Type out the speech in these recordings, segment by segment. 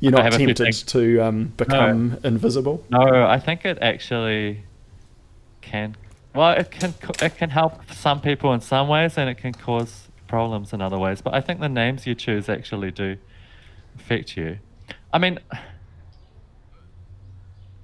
you're not have a few tempted to um, become invisible. No, I think it actually can. Well, it can it can help some people in some ways, and it can cause problems in other ways. But I think the names you choose actually do affect you. I mean,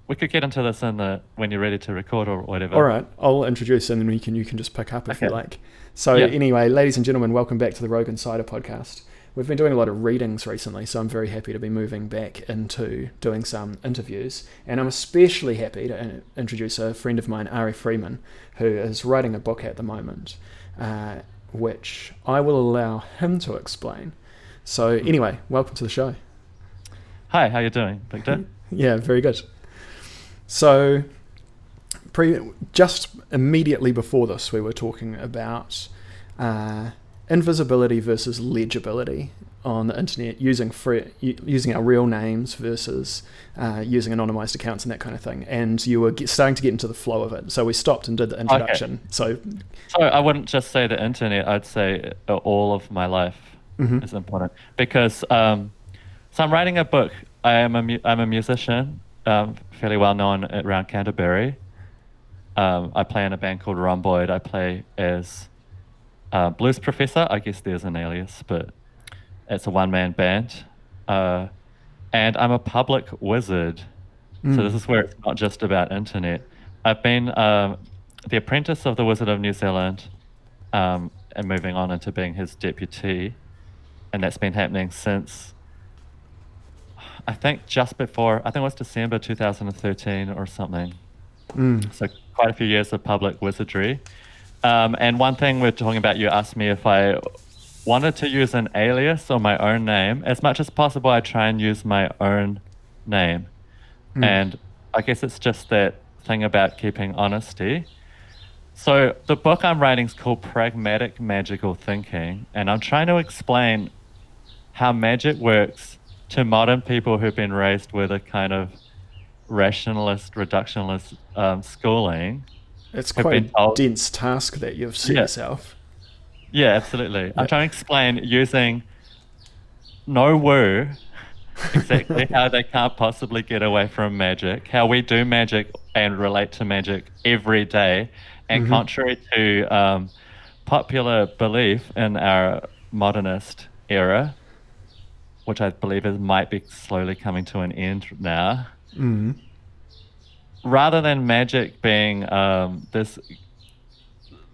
we could get into this in the when you're ready to record or whatever. All right, I'll introduce and then we can you can just pick up if you Okay. like. So Yeah. anyway, ladies and gentlemen, welcome back to the Rogue Insider podcast. We've been doing a lot of readings recently, so I'm very happy to be moving back into doing some interviews. And I'm especially happy to introduce a friend of mine, Ari Freeman, who is writing a book at the moment, uh, which I will allow him to explain. So anyway, welcome to the show. Hi, how you doing, Victor? Yeah, very good. So, pre- just immediately before this, we were talking about uh, invisibility versus legibility on the internet, using free, using our real names versus uh, using anonymized accounts and that kind of thing. And you were get, starting to get into the flow of it, so we stopped and did the introduction. So, So I wouldn't just say the internet. I'd say uh, all of my life Mhm. is important because. Um, so I'm writing a book. I am a mu- I'm a musician, um, fairly well known around Canterbury. Um, I play in a band called Rhomboid. I play as uh, blues professor. I guess there's an alias, but it's a one man band. Uh, and I'm a public wizard. Mm. So this is where it's not just about internet. I've been um, the apprentice of the Wizard of New Zealand, um, and moving on into being his deputy, and that's been happening since I think just before I think it was December 2013 or something. mm, So quite a few years of public wizardry. Um, and one thing we're talking about, you asked me if I wanted to use an alias or my own name. As much as possible, I try and use my own name. mm. And I guess it's just that thing about keeping honesty. So the book I'm writing is called Pragmatic Magical Thinking, and I'm trying to explain how magic works to modern people who've been raised with a kind of rationalist, reductionist um, schooling. It's quite a dense task that you've set Yeah. yourself. Yeah, absolutely. Yeah. I'm trying to explain using no woo exactly how they can't possibly get away from magic, how we do magic and relate to magic every day. And Mhm. contrary to um, popular belief in our modernist era, which I believe is, might be slowly coming to an end now, Mm. Rather than magic being um, this,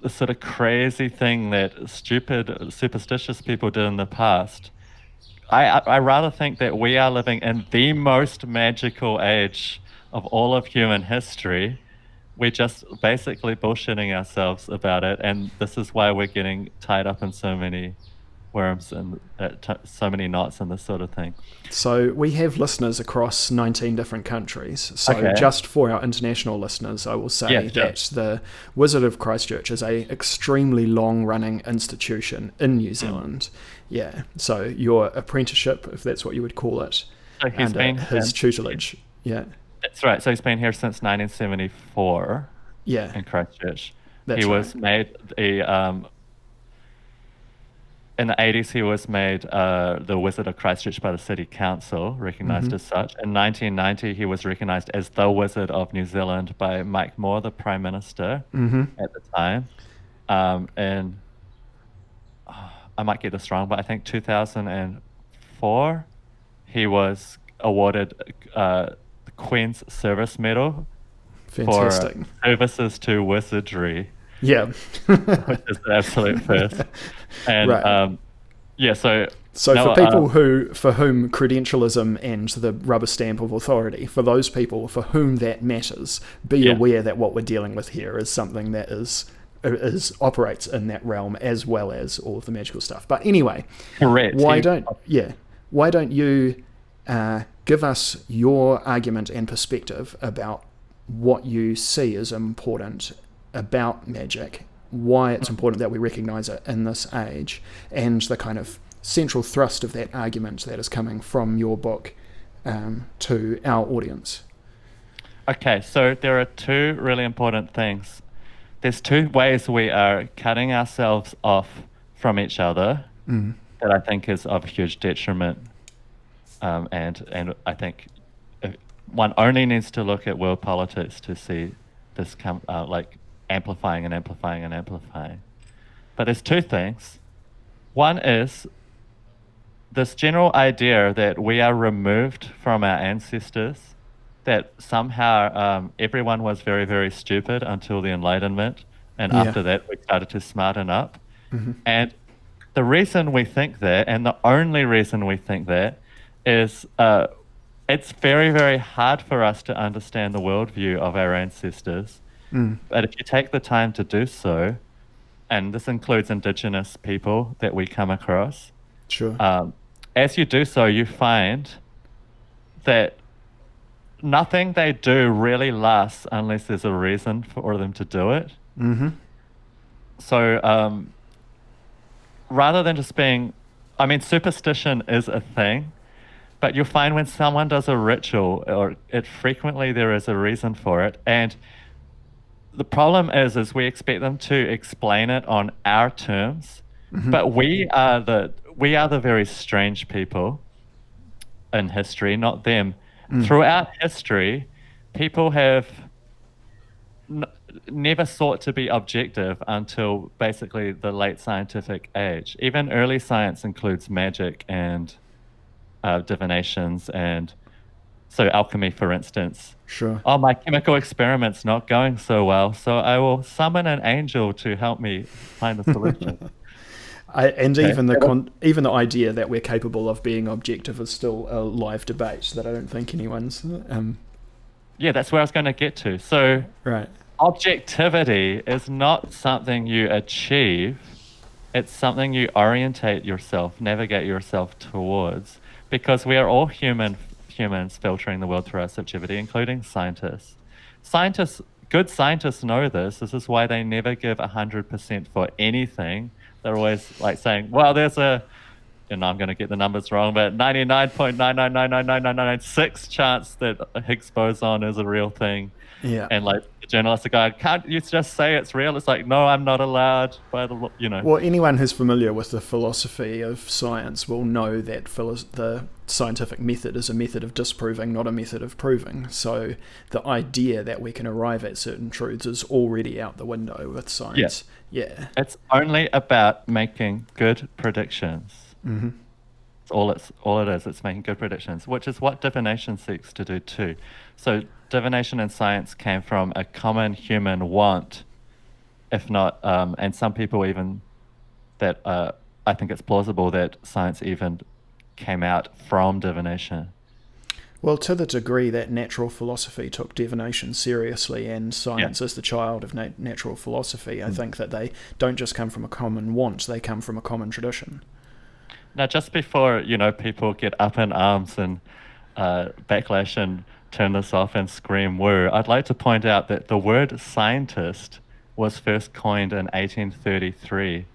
sort of crazy thing that stupid, superstitious people did in the past, I, I rather think that we are living in the most magical age of all of human history. We're just basically bullshitting ourselves about it, and this is why we're getting tied up in so many worms and uh, t- so many knots and this sort of thing. So we have listeners across 19 different countries. So Okay. just for our international listeners, I will say Yeah, sure. that the Wizard of Christchurch is a extremely long-running institution in Hmm. New Zealand. Yeah. So your apprenticeship, if that's what you would call it, So under been his tutelage. Yeah. That's right. So he's been here since 1974 Yeah. in Christchurch. That's he was made a um, in the 80s. He was made uh, the Wizard of Christchurch by the City Council, recognized Mhm. as such. In 1990, he was recognized as the Wizard of New Zealand by Mike Moore, the Prime Minister Mm-hmm. at the time. Um, and uh, I might get this wrong, but I think 2004, he was awarded uh, the Queen's Service Medal Fantastic. for services to wizardry, yeah. which is the absolute first. And Right. um, yeah, so So No, for people uh, who for whom credentialism and the rubber stamp of authority, for those people for whom that matters, be Yeah. aware that what we're dealing with here is something that is is operates in that realm as well as all of the magical stuff. But anyway, correct. why don't yeah? Why don't you uh, give us your argument and perspective about what you see as important about magic, why it's important that we recognise it in this age, and the kind of central thrust of that argument that is coming from your book um, to our audience. Okay, so there are two really important things. There's two ways we are cutting ourselves off from each other Mm. that I think is of huge detriment um, and and I think one only needs to look at world politics to see this come uh, like amplifying and amplifying and amplifying. But there's two things. One is this general idea that we are removed from our ancestors, that somehow um, everyone was very, very stupid until the Enlightenment, and Yeah. after that we started to smarten up. Mm-hmm. And the reason we think that, and the only reason we think that, is uh, it's very, very hard for us to understand the worldview of our ancestors. Mm. But if you take the time to do so, and this includes indigenous people that we come across, Sure. um, as you do so, you find that nothing they do really lasts unless there's a reason for them to do it. mm-hmm. So um, rather than just being, I mean, superstition is a thing, but you'll find when someone does a ritual, or it frequently there is a reason for it, and the problem is, is we expect them to explain it on our terms, but we are the we are the very strange people in history, not them. Throughout history, people have n- never sought to be objective until basically the late scientific age. Even early science includes magic and uh, divinations and so alchemy, for instance. Sure. Oh, my chemical experiment's not going so well, so I will summon an angel to help me find the solution. I, and Okay. even the con- even the idea that we're capable of being objective is still a live debate that I don't think anyone's um, yeah, that's where I was going to get to. So, right. objectivity is not something you achieve it's something you orientate yourself navigate yourself towards because we are all human humans filtering the world through our subjectivity including scientists. Scientists good scientists know this. This is why they never give 100% for anything. They're always like saying well there's a and I'm going to get the numbers wrong, but 99.999999996 chance that Higgs boson is a real thing. Yeah. And like the journalists are going, can't you just say it's real? It's like, no, I'm not allowed by the, you know. Well, anyone who's familiar with the philosophy of science will know that philo- the scientific method is a method of disproving, not a method of proving. So the idea that we can arrive at certain truths is already out the window with science. Yeah. It's only about making good predictions. Mm-hmm. It's all it's all it is. It's making good predictions, which is what divination seeks to do too. So divination and science came from a common human want, if not, um, and some people even that uh, I think it's plausible that science even came out from divination. Well, to the degree that natural philosophy took divination seriously and science is the child of nat- natural philosophy, I think that they don't just come from a common want, they come from a common tradition. Now, just before you know, people get up in arms and uh, backlash and turn this off and scream "woo," I'd like to point out that the word "scientist" was first coined in 1833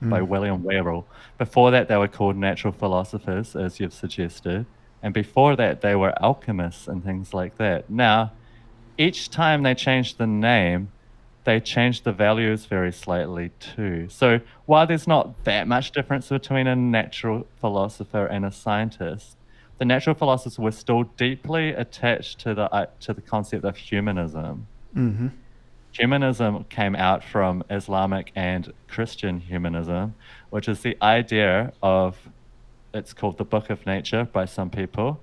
by William Whewell. Before that, they were called natural philosophers, as you've suggested, and before that, they were alchemists and things like that. Now, each time they changed the name, they changed the values very slightly too. So while there's not that much difference between a natural philosopher and a scientist, the natural philosophers were still deeply attached to the uh, to the concept of humanism. Mm-hmm. Humanism came out from Islamic and Christian humanism, which is the idea of it's called the Book of Nature by some people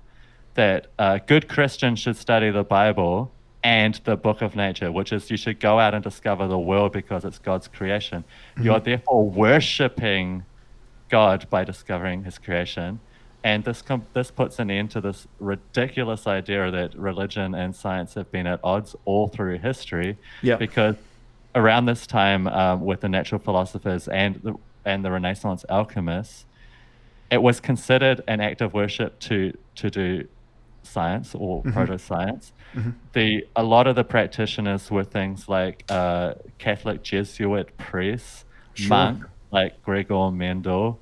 that uh, good Christians should study the Bible and the Book of Nature, which is you should go out and discover the world because it's God's creation. You're therefore worshipping God by discovering His creation. And this com- this puts an end to this ridiculous idea that religion and science have been at odds all through history. Yeah. Because around this time, um, with the natural philosophers and the and the Renaissance alchemists, it was considered an act of worship to to do science or proto science. The a lot of the practitioners were things like uh, Catholic Jesuit priests, Sure. monks like Gregor Mendel,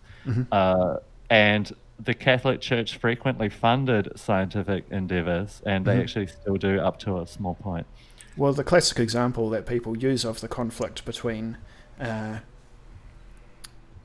uh, and the Catholic Church frequently funded scientific endeavors, and they actually still do up to a small point. Well, the classic example that people use of the conflict between uh,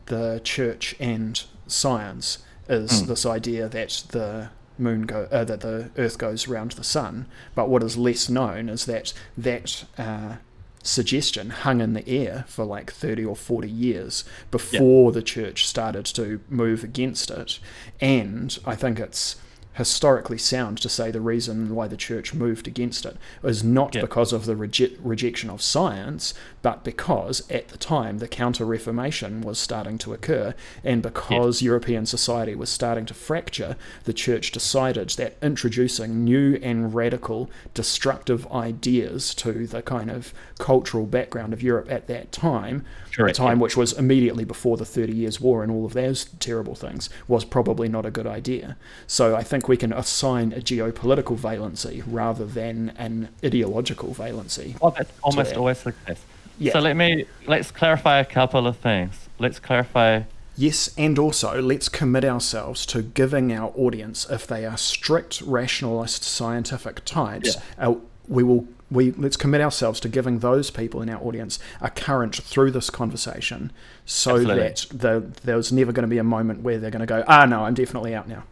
the church and science is Mm. this idea that the moon go uh, that the Earth goes around the sun. But what is less known is that that uh, suggestion hung in the air for like 30 or 40 years before the church started to move against it. And I think it's historically sound to say the reason why the church moved against it is not Yeah. because of the reje- rejection of science, but because at the time the Counter Reformation was starting to occur, and because European society was starting to fracture, the church decided that introducing new and radical destructive ideas to the kind of cultural background of Europe at that time, Correct, a time yeah. which was immediately before the Thirty Years' War and all of those terrible things, was probably not a good idea. So I think we can assign a geopolitical valency rather than an ideological valency. Well, that's almost always the case. Yeah. So let me let's clarify a couple of things. Let's clarify. Yes, and also let's commit ourselves to giving our audience, if they are strict rationalist scientific types, uh, we will we let's commit ourselves to giving those people in our audience a current through this conversation, so Absolutely. that the, there's never going to be a moment where they're going to go, ah, no, I'm definitely out now.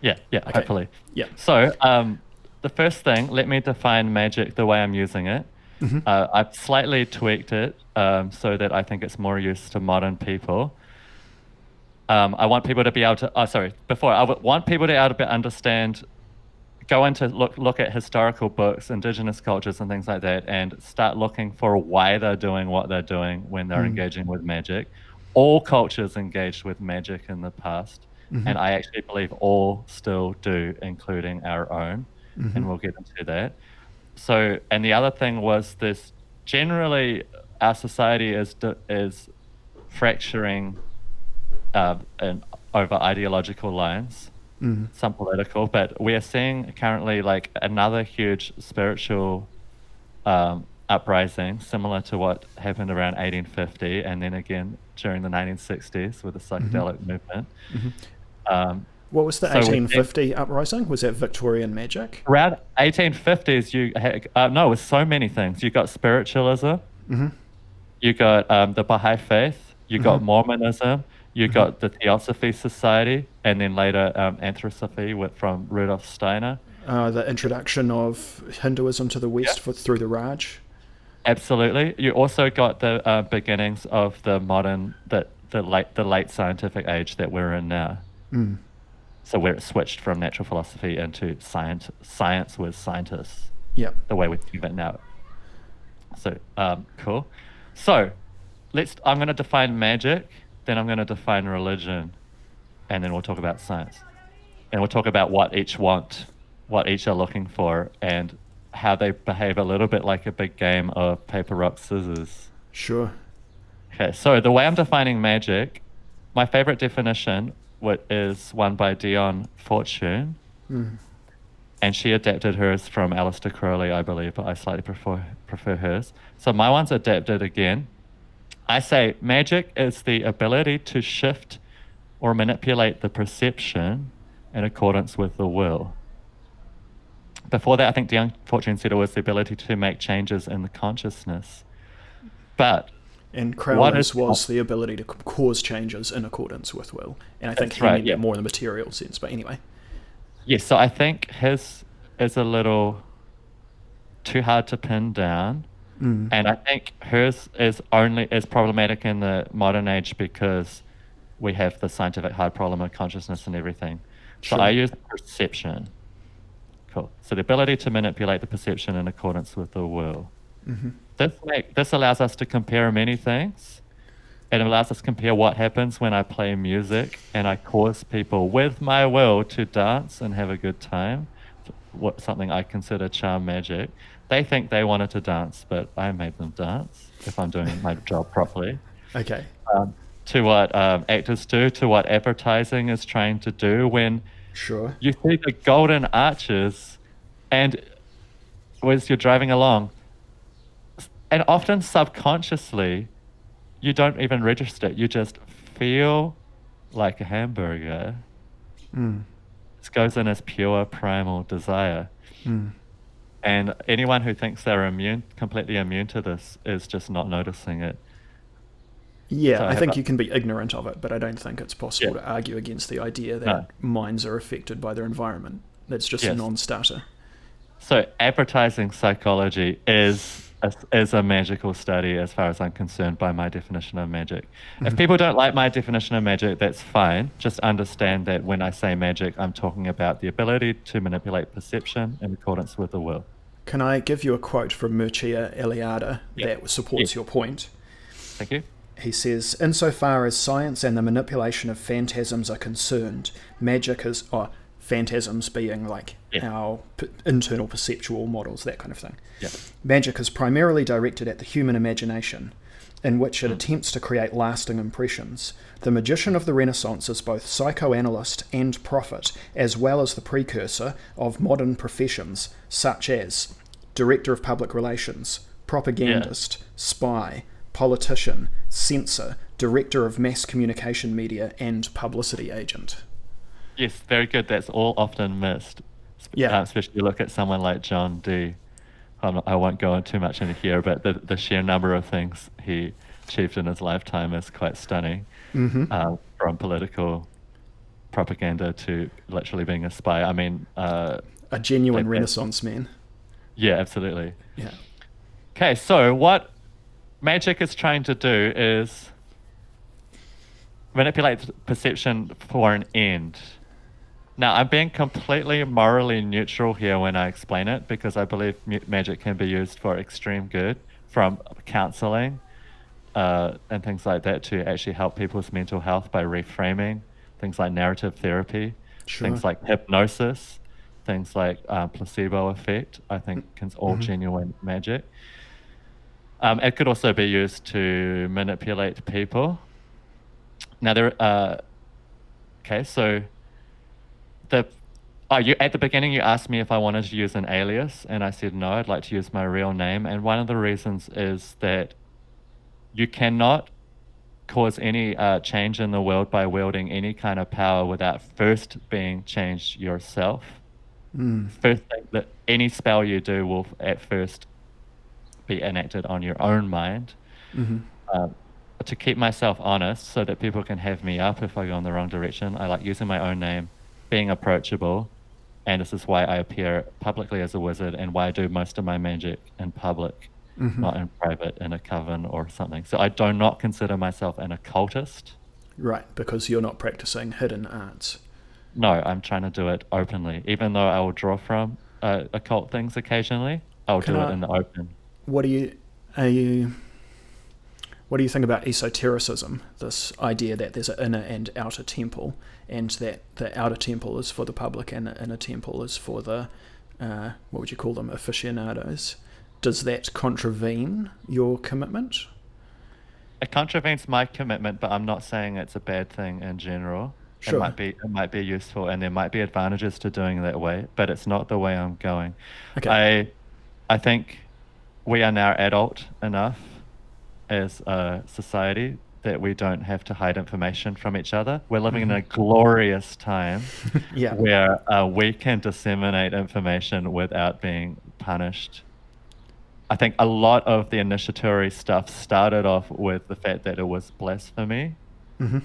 Yeah, yeah, hopefully. Yeah. So, um, the first thing, let me define magic the way I'm using it. Mm-hmm. Uh, I've slightly tweaked it um, so that I think it's more used to modern people. Um, I want people to be able to. Oh, sorry. Before I would want people to be able to understand, go into look look at historical books, indigenous cultures, and things like that, and start looking for why they're doing what they're doing when they're engaging with magic. All cultures engaged with magic in the past, Mm-hmm. and I actually believe all still do, including our own, mm-hmm. and we'll get into that. So, and the other thing was this: generally, our society is is fracturing uh, and over ideological lines, mm-hmm. some political, but we are seeing currently like another huge spiritual um, uprising, similar to what happened around 1850, and then again during the 1960s with the psychedelic movement. Um, What was the So we think- 1850 uprising? Was that Victorian magic? around 1850s, you had, uh, no, it was so many things. You got spiritualism, you got um, the Baha'i faith, you got Mormonism, you got the Theosophy Society, and then later um, Anthroposophy from Rudolf Steiner. Uh, the introduction of Hinduism to the West Yeah. for, through the Raj. Absolutely. You also got the uh, beginnings of the modern, the, the late, the late scientific age that we're in now. So where it switched from natural philosophy into science, science with scientists. Yeah. the way we think of it now. So um, cool. So let's. I'm going to define magic. Then I'm going to define religion, and then we'll talk about science, and we'll talk about what each want, what each are looking for, and how they behave a little bit like a big game of paper rock scissors. Sure. Okay, so the way I'm defining magic, my favorite definition what is one by Dion Fortune, hmm. and she adapted hers from Aleister Crowley, I believe, but I slightly prefer prefer hers. So my one's adapted again. I say magic is the ability to shift or manipulate the perception in accordance with the will. Before that, I think Dion Fortune said it was the ability to make changes in the consciousness. But And Crowley's was the ability to cause changes in accordance with will. And I think That's he right, meant yeah. more in the material sense. But anyway. Yes, so I think his is a little too hard to pin down. Mm. And I think hers is only is problematic in the modern age because we have the scientific hard problem of consciousness and everything. So Sure. I use perception. Cool. So the ability to manipulate the perception in accordance with the will. Mm-hmm. This make this allows us to compare many things. And it allows us to compare what happens when I play music and I cause people with my will to dance and have a good time. What something I consider charm magic. They think they wanted to dance, but I made them dance if I'm doing my job properly. Okay. Um, to what um, actors do, to what advertising is trying to do when Sure. you see the golden arches and as you're driving along and often subconsciously you don't even register it you just feel like a hamburger Mm. this goes in as pure primal desire Mm. and anyone who thinks they're immune completely immune to this is just not noticing it Yeah, So I have think a- you can be ignorant of it, but I don't think it's possible Yeah. to argue against the idea that No. minds are affected by their environment. That's just a non-starter. So advertising psychology is a, is a magical study as far as I'm concerned by my definition of magic. If mm-hmm. people don't like my definition of magic, that's fine. Just understand that when I say magic, I'm talking about the ability to manipulate perception in accordance with the will. Can I give you a quote from Mircea Eliade Yeah. that supports Yeah. your point? Thank you. He says, insofar as science and the manipulation of phantasms are concerned, magic is, or phantasms being like Yeah. our p- internal perceptual models, that kind of thing. Yeah. Magic is primarily directed at the human imagination, in which it hmm. attempts to create lasting impressions. The magician of the Renaissance is both psychoanalyst and prophet, as well as the precursor of modern professions such as director of public relations, propagandist, spy, politician, censor, director of mass communication media, and publicity agent. Yes, very good. That's all often missed. Yeah. uh, especially look at someone like John Dee. I'm not, I won't go on too much into here, but the, the sheer number of things he achieved in his lifetime is quite stunning. Mm-hmm. Uh, from political propaganda to literally being a spy. I mean, uh, A genuine. Renaissance man. yeah, absolutely. Yeah. Okay, so what magic is trying to do is manipulate perception for an end. Now, I'm being completely morally neutral here when I explain it because I believe magic can be used for extreme good, from counseling uh, and things like that to actually help people's mental health by reframing, things like narrative therapy, Sure. things like hypnosis, things like uh, placebo effect. I think can all genuine magic. Um, it could also be used to manipulate people. Now there, uh, okay, so the oh, you at the beginning you asked me if I wanted to use an alias, and I said no, I'd like to use my real name. And one of the reasons is that you cannot cause any uh, change in the world by wielding any kind of power without first being changed yourself. Mm. First thing that any spell you do will at first be enacted on your own mind. hmm Um, to keep myself honest so that people can have me up if I go in the wrong direction, I like using my own name, being approachable, and this is why I appear publicly as a wizard and why I do most of my magic in public, Mhm. not in private in a coven or something. So I do not consider myself an occultist. Right, because you're not practicing hidden arts. No, I'm trying to do it openly. Even though I will draw from uh, occult things occasionally, I'll Can do I- it in the open. What do you are you what do you think about esotericism? This idea that there's an inner and outer temple, and that the outer temple is for the public and the inner temple is for the uh, what would you call them aficionados? Does that contravene your commitment? It contravenes my commitment, but I'm not saying it's a bad thing in general. Sure. It might be it might be useful and there might be advantages to doing it that way, but it's not the way I'm going. Okay. I I think we are now adult enough as a society that we don't have to hide information from each other. We're living in a glorious time yeah. where uh, we can disseminate information without being punished. I think a lot of the initiatory stuff started off with the fact that it was blasphemy, hmm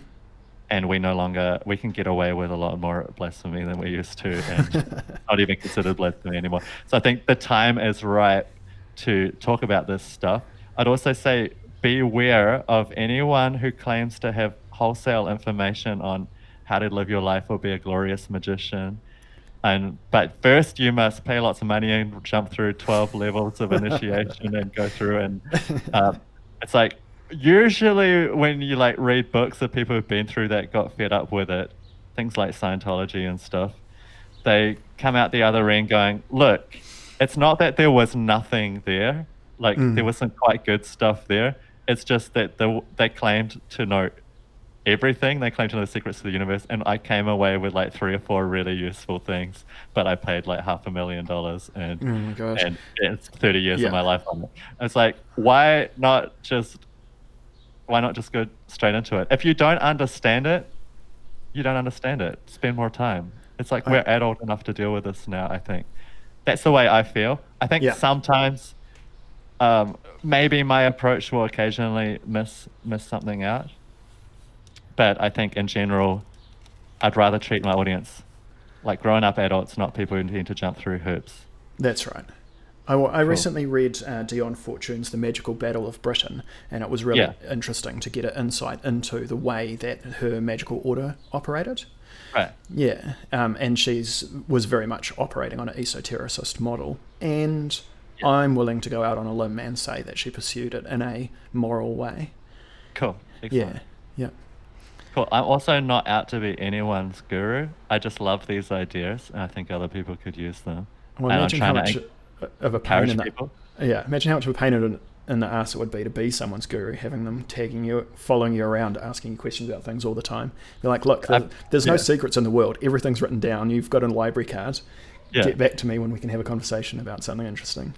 and we no longer we can get away with a lot more blasphemy than we used to, and not even considered blasphemy anymore. So I think the time is right to talk about this stuff. I'd also say beware of anyone who claims to have wholesale information on how to live your life or be a glorious magician. And but first you must pay lots of money and jump through twelve levels of initiation and go through and um, it's like usually when you like read books of people who've been through that got fed up with it, things like Scientology and stuff, they come out the other end going, look, it's not that there was nothing there, like Mm. there was some quite good stuff there. It's just that the, they claimed to know everything. They claimed to know the secrets of the universe, and I came away with like three or four really useful things. But I paid like half a million dollars, and Oh and it's 30 years Yeah. of my life on it. It's like, why not just, why not just go straight into it? If you don't understand it, you don't understand it. Spend more time. It's like I- we're adult enough to deal with this now. I think that's the way I feel. I think Yeah. sometimes um, maybe my approach will occasionally miss miss something out. But I think in general, I'd rather treat my audience like grown up adults, not people who need to jump through hoops. That's right. I, I recently read uh, Dion Fortune's The Magical Battle of Britain, and it was really Yeah. interesting to get an insight into the way that her magical order operated. Right. Yeah, um, and she's was very much operating on an esotericist model, and I'm willing to go out on a limb and say that she pursued it in a moral way. Cool. Excellent. Yeah, yeah, Cool. I'm also not out to be anyone's guru. I just love these ideas, and I think other people could use them. Well, imagine how trying much to of a pain in the people. yeah, imagine how much of a pain in, in the ass it would be to be someone's guru, having them tagging you, following you around, asking you questions about things all the time. They're like, look, there- I've- there's no yeah. secrets in the world. Everything's written down. You've got a library card. Yeah. Get back to me when we can have a conversation about something interesting.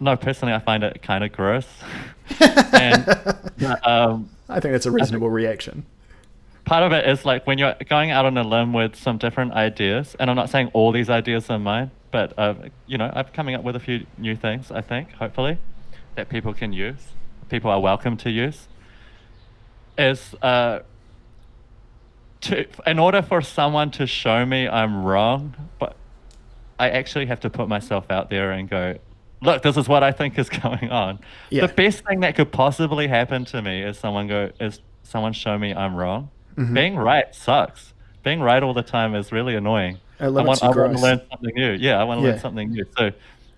No, personally, I find it kind of gross. and um, I think that's a reasonable reaction. part of it is like when you're going out on a limb with some different ideas, and I'm not saying all these ideas are mine, but uh, you know, I'm coming up with a few new things. I think, hopefully, that people can use, people are welcome to use. Is uh, to in order for someone to show me I'm wrong, but I actually have to put myself out there and go, look, this is what I think is going on. Yeah. The best thing that could possibly happen to me is someone go is someone show me I'm wrong. Mm-hmm. Being right sucks. Being right all the time is really annoying. It I want, I want to learn something new. Yeah, I want to Yeah. learn something new. So,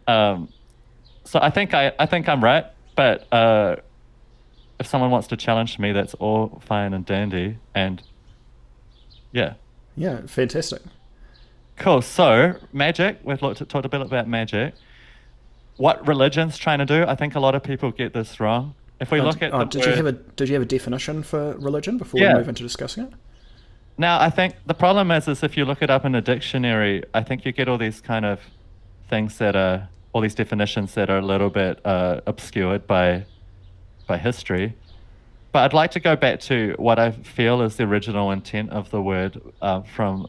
um, so I think I, I think I'm right. But uh, if someone wants to challenge me, that's all fine and dandy. And yeah, Yeah, fantastic. Cool. So magic. We've looked at, talked a bit about magic. What religion's trying to do? I think a lot of people get this wrong. If we Oh, look at oh, the did you have a did you have a definition for religion before Yeah. we move into discussing it? now, I think the problem is, is if you look it up in a dictionary, I think you get all these kind of things that are all these definitions that are a little bit uh, obscured by by history. But I'd like to go back to what I feel is the original intent of the word uh, from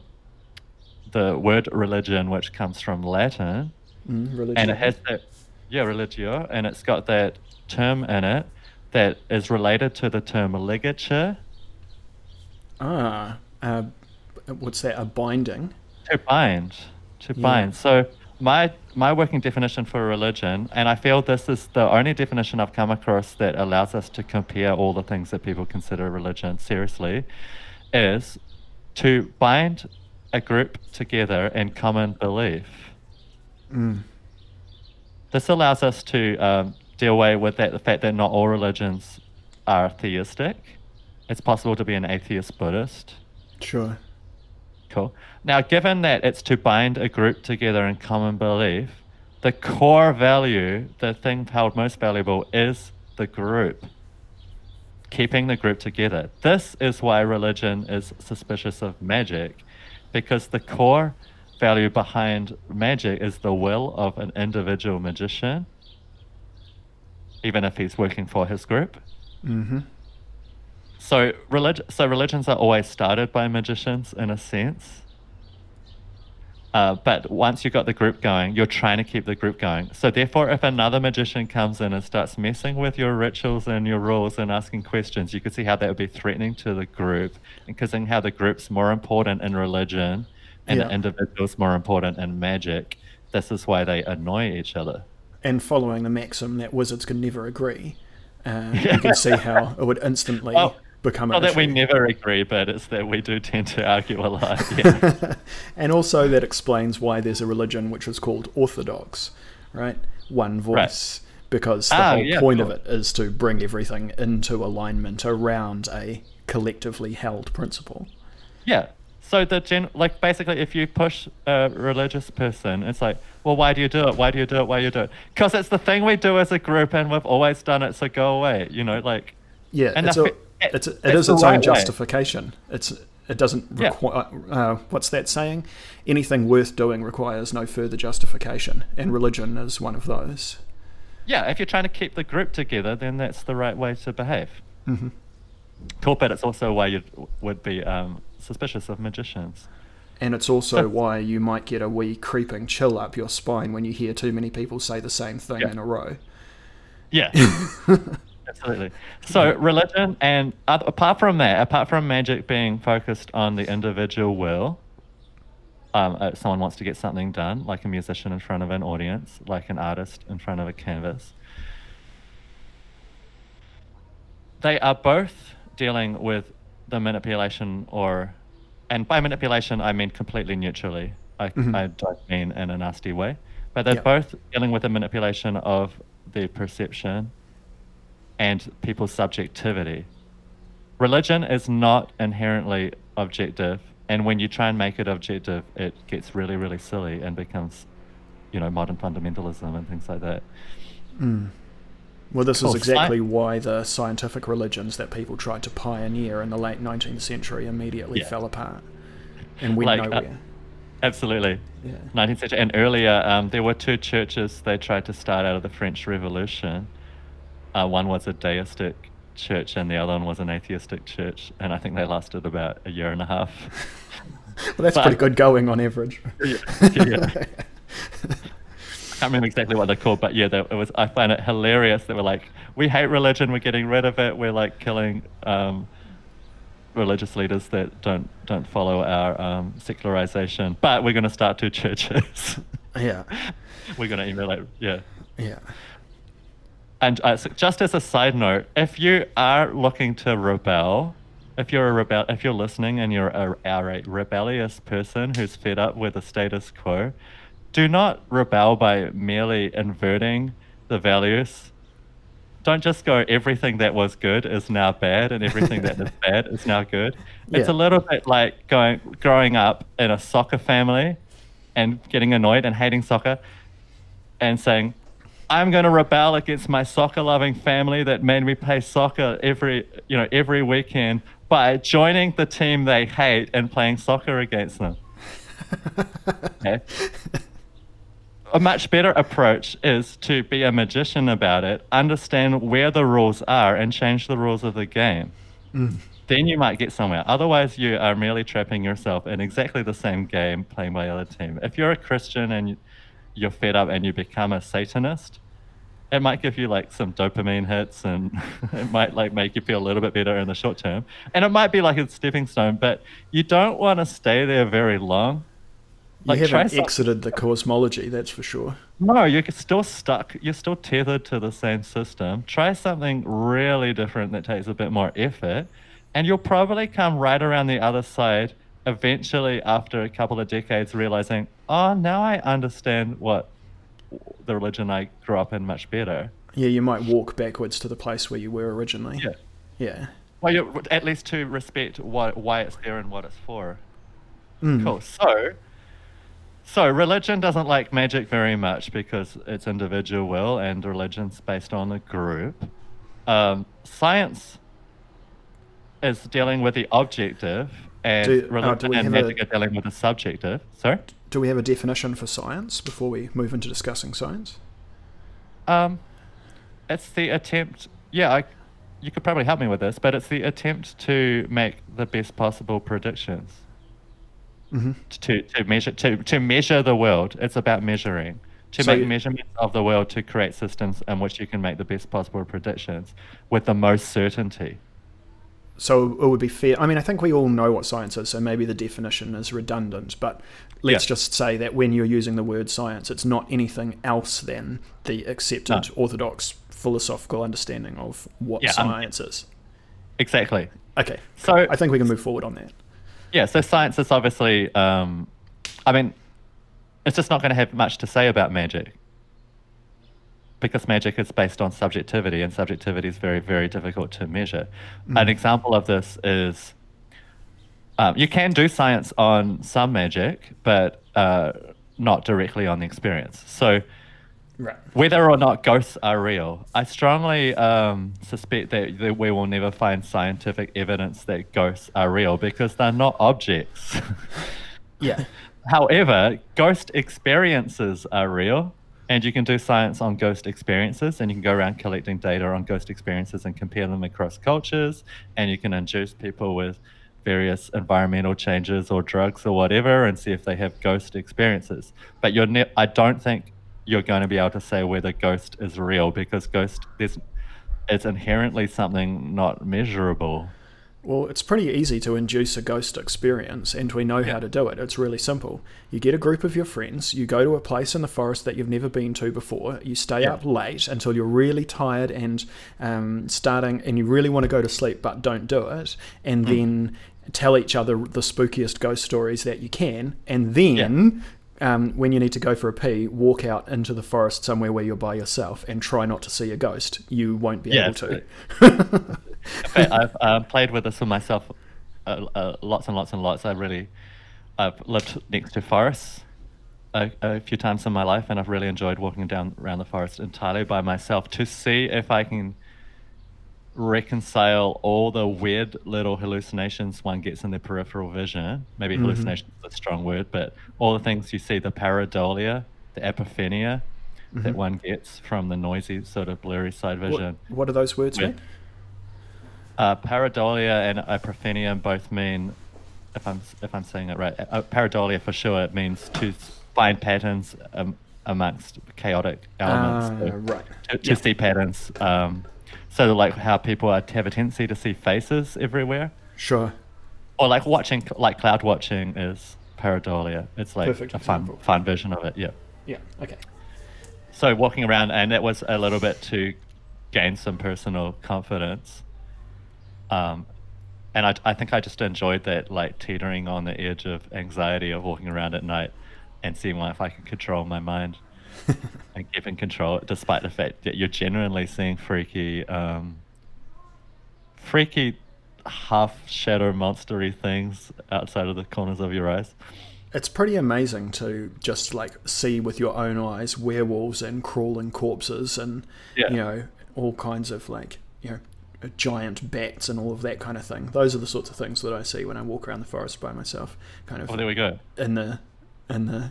the word religion, which comes from Latin. Mm, and it has that yeah religio and it's got that term in it that is related to the term ligature ah, uh, what's that? A binding. to bind to Yeah. bind so my my working definition for religion and i feel this is the only definition i've come across that allows us to compare all the things that people consider religion seriously is to bind a group together in common belief Mm. This allows us to um, deal away with that the fact that not all religions are theistic. It's possible to be an atheist Buddhist. Sure. Cool. Now, given that it's to bind a group together in common belief, the core value, the thing held most valuable, is the group. Keeping the group together. This is why religion is suspicious of magic, because the core value behind magic is the will of an individual magician, even if he's working for his group. Mm-hmm. So, relig- so religions are always started by magicians in a sense. Uh, but once you've got the group going, you're trying to keep the group going. So, therefore, if another magician comes in and starts messing with your rituals and your rules and asking questions, you could see how that would be threatening to the group, and because how the group's more important in religion and Yeah. the individual's more important in magic. This is why they annoy each other. And following the maxim that wizards can never agree, uh, you can see how it would instantly Well, become Not that we never agree, but it's that we do tend to argue a lot. Yeah. and also that explains why there's a religion which is called orthodox, right? One voice, because the Ah, whole point of it is to bring everything into alignment around a collectively held principle. Yeah. So the gen like basically if you push a religious person, it's like, well, why do you do it? Why do you do it? Why do you do it? Because it's the thing we do as a group, and we've always done it. So go away. You know, like Yeah, And it's a, it- it's it it's is its right own way. justification. It's it doesn't Yeah. require. Uh, what's that saying? Anything worth doing requires no further justification, and religion is one of those. yeah, if you're trying to keep the group together, then that's the right way to behave. hmm Cool, but it's also why you would be um, suspicious of magicians. And it's also So- why you might get a wee creeping chill up your spine when you hear too many people say the same thing Yeah. in a row. Yeah. Absolutely. So religion and uh, apart from that, apart from magic being focused on the individual will, um, uh, someone wants to get something done, like a musician in front of an audience, like an artist in front of a canvas. They are both dealing with the manipulation or, and by manipulation I mean completely neutrally. I, Mhm. I don't mean in a nasty way, but they're Yeah. both dealing with the manipulation of the perception and people's subjectivity. Religion is not inherently objective, and when you try and make it objective, it gets really, really silly and becomes, you know, modern fundamentalism and things like that. Well, this is exactly why the scientific religions that people tried to pioneer in the late 19th century immediately Yeah. fell apart and went Like, uh. Absolutely. yeah. 19th century and earlier, um, there were two churches they tried to start out of the French Revolution. Uh, one was a deistic church, and the other one was an atheistic church, and I think they lasted about a year and a half. Well, that's but- pretty good going on average. yeah. I can't remember exactly what they're called, but yeah, they, it was. I find it hilarious. They were like, "We hate religion. We're getting rid of it. We're like killing um, religious leaders that don't don't follow our um, secularization, but we're going to start two churches. yeah. we're going to emulate, yeah." Yeah. And uh, so just as a side note, if you are looking to rebel, if you're a rebel, if you're listening and you're a, a rebellious person who's fed up with the status quo, do not rebel by merely inverting the values. Don't just go everything that was good is now bad and everything that is bad is now good. It's Yeah. a little bit like going growing up in a soccer family and getting annoyed and hating soccer and saying, I'm going to rebel against my soccer loving family that made me play soccer every, you know, every weekend by joining the team they hate and playing soccer against them. Okay? A much better approach is to be a magician about it, understand where the rules are, and change the rules of the game. Mm. Then you might get somewhere. Otherwise, you are merely trapping yourself in exactly the same game playing by the other team. If you're a Christian and you- you're fed up and you become a Satanist, it might give you like some dopamine hits and it might like make you feel a little bit better in the short term. And it might be like a stepping stone, but you don't want to stay there very long. You Like, try haven't exited the cosmology, that's for sure. No, you're still stuck. You're still tethered to the same system. Try something really different that takes a bit more effort, and you'll probably come right around the other side eventually after a couple of decades realizing, oh, now I understand what the religion I grew up in much better. Yeah, you might walk backwards to the place where you were originally. Yeah. Yeah. Well, you at least to respect what why it's there and what it's for. Mm. Cool. So, so religion doesn't like magic very much because it's individual will, and religion's based on a group. Um, science is dealing with the objective, and Do- uh, religion and have a- magic are dealing with the subjective. Sorry. Do we have a definition for science before we move into discussing science? Um, it's the attempt. Yeah, I, you could probably help me with this, but it's the attempt to make the best possible predictions. Hmm to, to measure to, to measure the world. It's about measuring. To So make you- measurements of the world to create systems in which you can make the best possible predictions with the most certainty. So it would be fair. I mean, I think we all know what science is, so maybe the definition is redundant. But let's Yeah. just say that when you're using the word science, it's not anything else than the accepted orthodox philosophical understanding of what Yeah, um, science is. Exactly. Okay, So I think we can move forward on that. Yeah, so science is obviously um, I mean it's just not going to have much to say about magic. Because magic is based on subjectivity, and subjectivity is very, very difficult to measure. An example of this is um, you can do science on some magic, but uh, not directly on the experience. So, Right. whether or not ghosts are real, I strongly um, suspect that, that we will never find scientific evidence that ghosts are real because they're not objects. Yeah. However, ghost experiences are real, and you can do science on ghost experiences, and you can go around collecting data on ghost experiences and compare them across cultures, and you can induce people with various environmental changes or drugs or whatever, and see if they have ghost experiences. But you're ne- I don't think you're going to be able to say whether ghost is real because ghost is it's inherently something not measurable. Well, it's pretty easy to induce a ghost experience, and we know how to do it. It's really simple. You get a group of your friends, you go to a place in the forest that you've never been to before, you stay Yeah. up late until you're really tired and um, starting, and you really want to go to sleep, but don't do it, and Hmm. then tell each other the spookiest ghost stories that you can, and then. Um, when you need to go for a pee, walk out into the forest somewhere where you're by yourself and try not to see a ghost. You won't be Yeah, able to. I've uh, played with this for myself uh, uh, lots and lots and lots. I really, I've lived next to forests a, a few times in my life, and I've really enjoyed walking down around the forest entirely by myself to see if I can reconcile all the weird little hallucinations one gets in their peripheral vision. Maybe hallucination is a strong word, but all the things you see, the pareidolia, the apophenia that one gets from the noisy, sort of blurry side vision. what are those words mean? Uh, pareidolia and apophenia both mean, if I'm if I'm saying it right, uh, pareidolia for sure it means to find patterns um, amongst chaotic elements. Ah, so right. To, to Yeah. see patterns. Um, so like how people are, have a tendency to see faces everywhere, Sure. or like watching like cloud watching is pareidolia. It's like Perfect a fun example. fun version of it. Yeah. Yeah. Okay. so walking around and it was a little bit to gain some personal confidence um, and I, I think i just enjoyed that like teetering on the edge of anxiety of walking around at night and seeing if i can control my mind and keep in control despite the fact that you're genuinely seeing freaky um, freaky half shadow monstery things outside of the corners of your eyes It's pretty amazing to just like see with your own eyes werewolves and crawling corpses and Yeah. you know all kinds of like you know giant bats and all of that kind of thing. Those are the sorts of things that I see when I walk around the forest by myself. Kind of oh there we go in the in the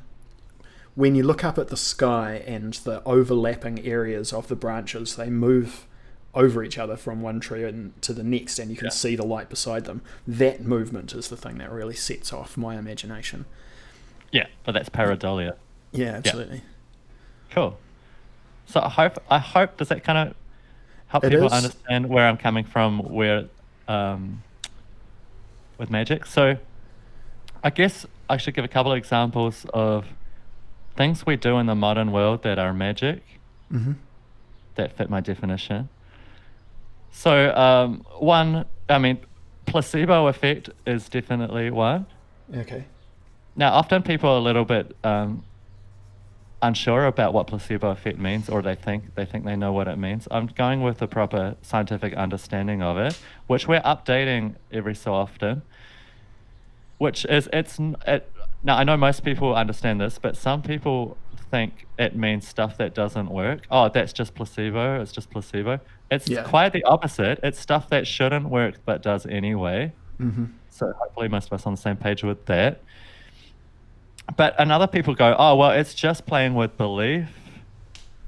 when you look up at the sky and the overlapping areas of the branches, they move over each other from one tree and to the next, and you can Yeah. see the light beside them. That movement is the thing that really sets off my imagination. yeah but that's pareidolia Yeah, absolutely. Cool. So I hope I hope does that kind of help It people is. understand where I'm coming from where um, with magic. So I guess I should give a couple of examples of things we do in the modern world that are magic hmm that fit my definition. So um, one, I mean, placebo effect is definitely one. Okay. Now, often people are a little bit um, unsure about what placebo effect means, or they think they think they know what it means. I'm going with the proper scientific understanding of it, which we're updating every so often. Which is it's it, now I know most people understand this, but some people think it means stuff that doesn't work. Oh, that's just placebo. It's just placebo. It's Yeah. quite the opposite. It's stuff that shouldn't work but does anyway. hmm So hopefully most of us on the same page with that. But another people go, oh well, it's just playing with belief,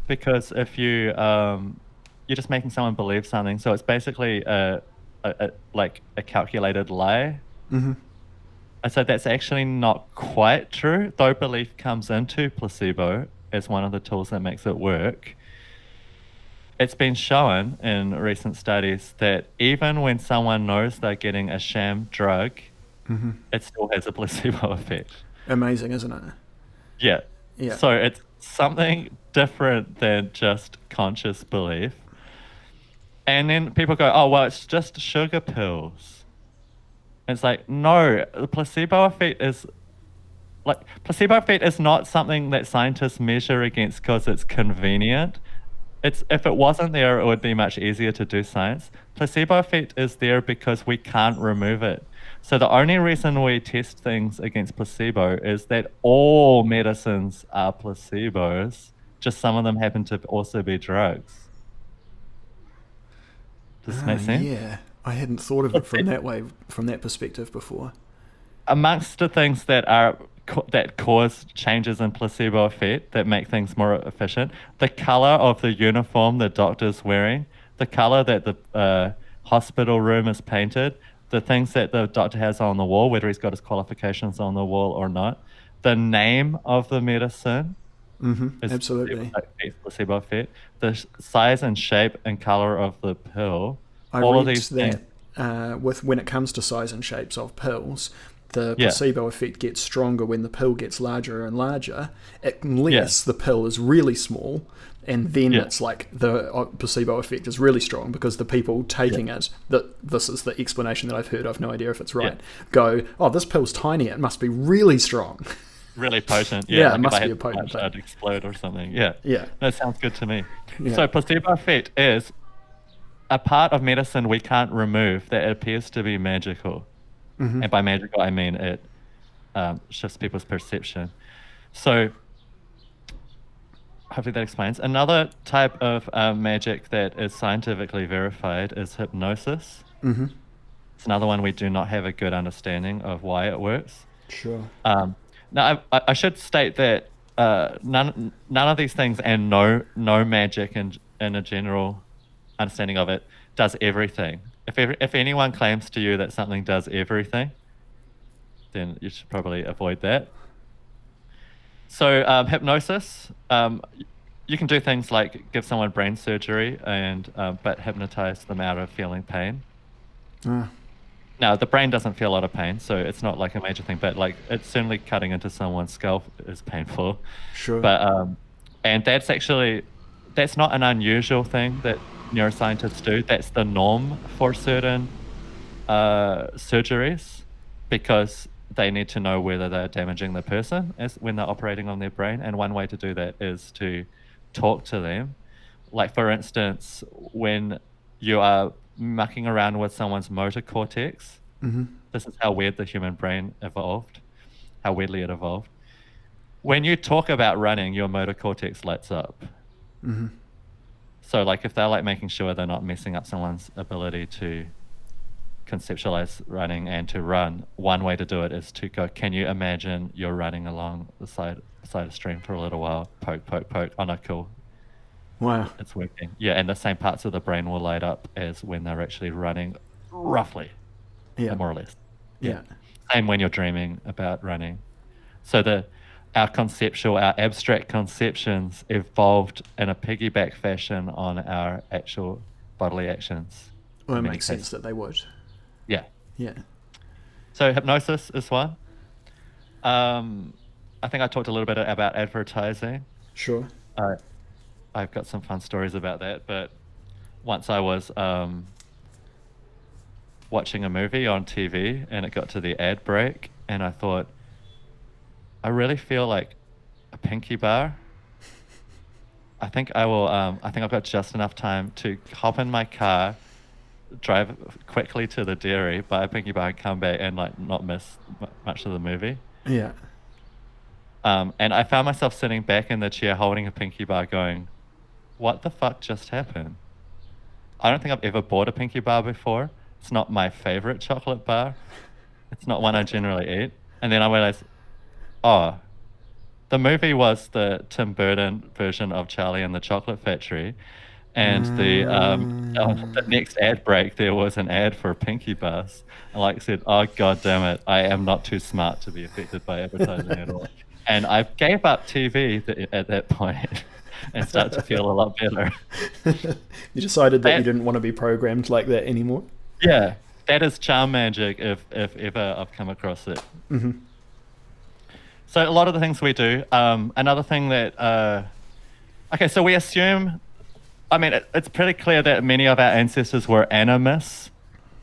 because if you um, you're just making someone believe something, so it's basically a, a, a like a calculated lie. hmm I said that's actually not quite true, though belief comes into placebo as one of the tools that makes it work. It's been shown in recent studies that even when someone knows they're getting a sham drug, hmm it still has a placebo effect. Amazing, isn't it? Yeah. Yeah. So it's something different than just conscious belief. And then people go, oh, well, it's just sugar pills. It's like, no, the placebo effect is like, placebo effect is not something that scientists measure against because it's convenient. It's if it wasn't there, it would be much easier to do science. Placebo effect is there because we can't remove it. So the only reason we test things against placebo is that all medicines are placebos. Just some of them happen to also be drugs. Does this make Ah, sense? Yeah, I hadn't thought of it from that way, from that perspective before. amongst the things that are that cause changes in placebo effect that make things more efficient, the color of the uniform the doctor's wearing, the color that the uh, hospital room is painted, the things that the doctor has on the wall, whether he's got his qualifications on the wall or not, the name of the medicine, Mhm, is absolutely. placebo effect. The size and shape and color of the pill. I all read these that uh, with when it comes to size and shapes of pills, the Yeah. placebo effect gets stronger when the pill gets larger and larger, unless the pill is really small, and then Yeah. it's like the uh, placebo effect is really strong because the people taking it, that this is the explanation that I've heard. I've no idea if it's right. Go, oh, this pill's tiny. It must be really strong. Really potent. Yeah, Yeah, it must be a potent much. I'd explode or something. Yeah. Yeah. That sounds good to me. Yeah. So placebo effect is a part of medicine we can't remove that appears to be magical. Mm-hmm. And by magical, I mean it um, shifts people's perception. So hopefully that explains. Another type of um, magic that is scientifically verified is hypnosis. Mm-hmm. It's another one we do not have a good understanding of why it works. Sure. Um, now, I, I- I should state that uh, none none of these things and no no magic in in a general understanding of it does everything. If every, if anyone claims to you that something does everything, then you should probably avoid that. So um, hypnosis, um, you can do things like give someone brain surgery and um, but hypnotize them out of feeling pain. Ah, Now, the brain doesn't feel a lot of pain, so it's not like a major thing, but like it's certainly cutting into someone's skull is painful. sure. But, um, and that's actually, that's not an unusual thing that neuroscientists do. That's the norm for certain uh, surgeries because they need to know whether they're damaging the person as when they're operating on their brain. And one way to do that is to talk to them. Like, for instance, when you are mucking around with someone's motor cortex, mm-hmm. this is how weird the human brain evolved, how weirdly it evolved. When you talk about running, your motor cortex lights up. Mm-hmm. So, like, if they're like making sure they're not messing up someone's ability to conceptualize running and to run, one way to do it is to go, Can you imagine you're running along the side side of stream for a little while? Poke, poke, poke. Oh, no, cool. Wow. It's working. Yeah, and the same parts of the brain will light up as when they're actually running, roughly, Yeah. more or less. Yeah. Same when you're dreaming about running. So the our conceptual, our abstract conceptions evolved in a piggyback fashion on our actual bodily actions. Well, it makes sense that they would. Yeah. Yeah. So hypnosis is one. Um, I think I talked a little bit about advertising. Sure. Uh, I've got some fun stories about that. But once I was um, watching a movie on TV and it got to the ad break, and I thought, I really feel like a pinky bar. I think I will. Um, I think I've got just enough time to hop in my car, drive quickly to the dairy, buy a pinky bar, and come back and like not miss m- much of the movie. Yeah. Um, and I found myself sitting back in the chair holding a pinky bar going, what the fuck just happened? I don't think I've ever bought a pinky bar before. It's not my favorite chocolate bar. It's not one I generally eat. And then I realized, oh, the movie was the Tim Burton version of Charlie and the Chocolate Factory. And the um, on the next ad break, there was an ad for Pinky Bars. And like I said, oh god damn it, I am not too smart to be affected by advertising at all. And I gave up TV th- at that point and started to feel a lot better. you decided that you didn't want to be programmed like that anymore. Yeah, that is charm magic if if ever I've come across it. Mm-hmm. So a lot of the things we do. Um, another thing that, uh, okay, so we assume. I mean, it, it's pretty clear that many of our ancestors were animists.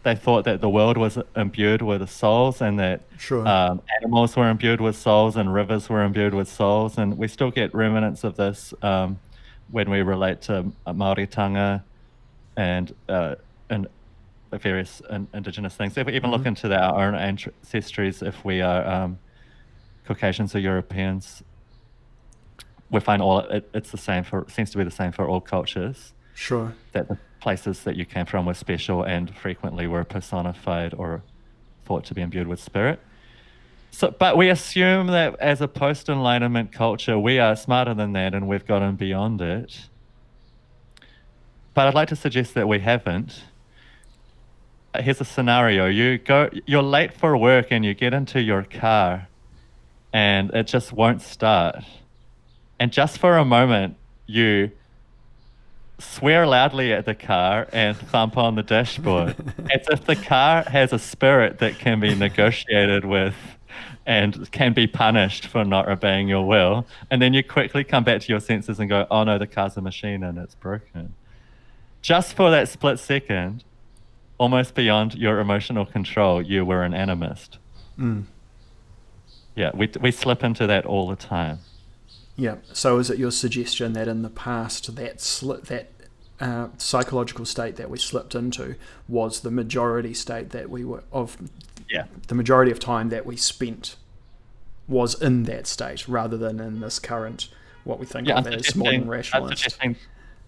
They thought that the world was imbued with souls, and that Sure. um, animals were imbued with souls, and rivers were imbued with souls, and we still get remnants of this um, when we relate to Maori Tonga and uh, and various in, indigenous things. If we even look into our own ancestries, if we are um, Caucasians or Europeans, we find all it, it's the same for seems to be the same for all cultures. Sure. That the places that you came from were special and frequently were personified or thought to be imbued with spirit. So, but we assume that as a post Enlightenment culture, we are smarter than that and we've gotten beyond it. But I'd like to suggest that we haven't. Here's a scenario: you go, you're late for work, and you get into your car, and it just won't start. and just for a moment, you swear loudly at the car and thump on the dashboard as if the car has a spirit that can be negotiated with and can be punished for not obeying your will. And then you quickly come back to your senses and go, oh no, the car's a machine and it's broken. Just for that split second, almost beyond your emotional control, you were an animist. Mm. Yeah, we, we slip into that all the time. Yeah. So is it your suggestion that in the past that sli- that uh, psychological state that we slipped into was the majority state that we were of Yeah. the majority of time that we spent was in that state rather than in this current what we think Yeah, of I'm as modern I'm, rationalist. suggesting,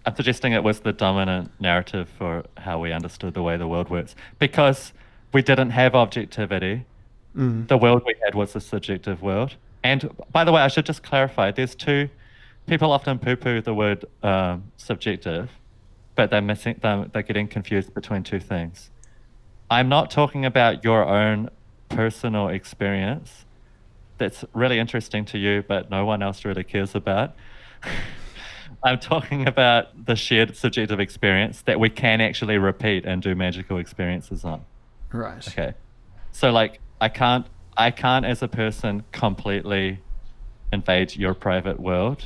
I'm suggesting it was the dominant narrative for how we understood the way the world works. Because we didn't have objectivity, Mm. the world we had was a subjective world. And by the way, I should just clarify there's two people often poo poo the word um, subjective, but they're missing, they're, they're getting confused between two things. I'm not talking about your own personal experience that's really interesting to you, but no one else really cares about. I'm talking about the shared subjective experience that we can actually repeat and do magical experiences on. Right. Okay. So like I can't I can't as a person completely invade your private world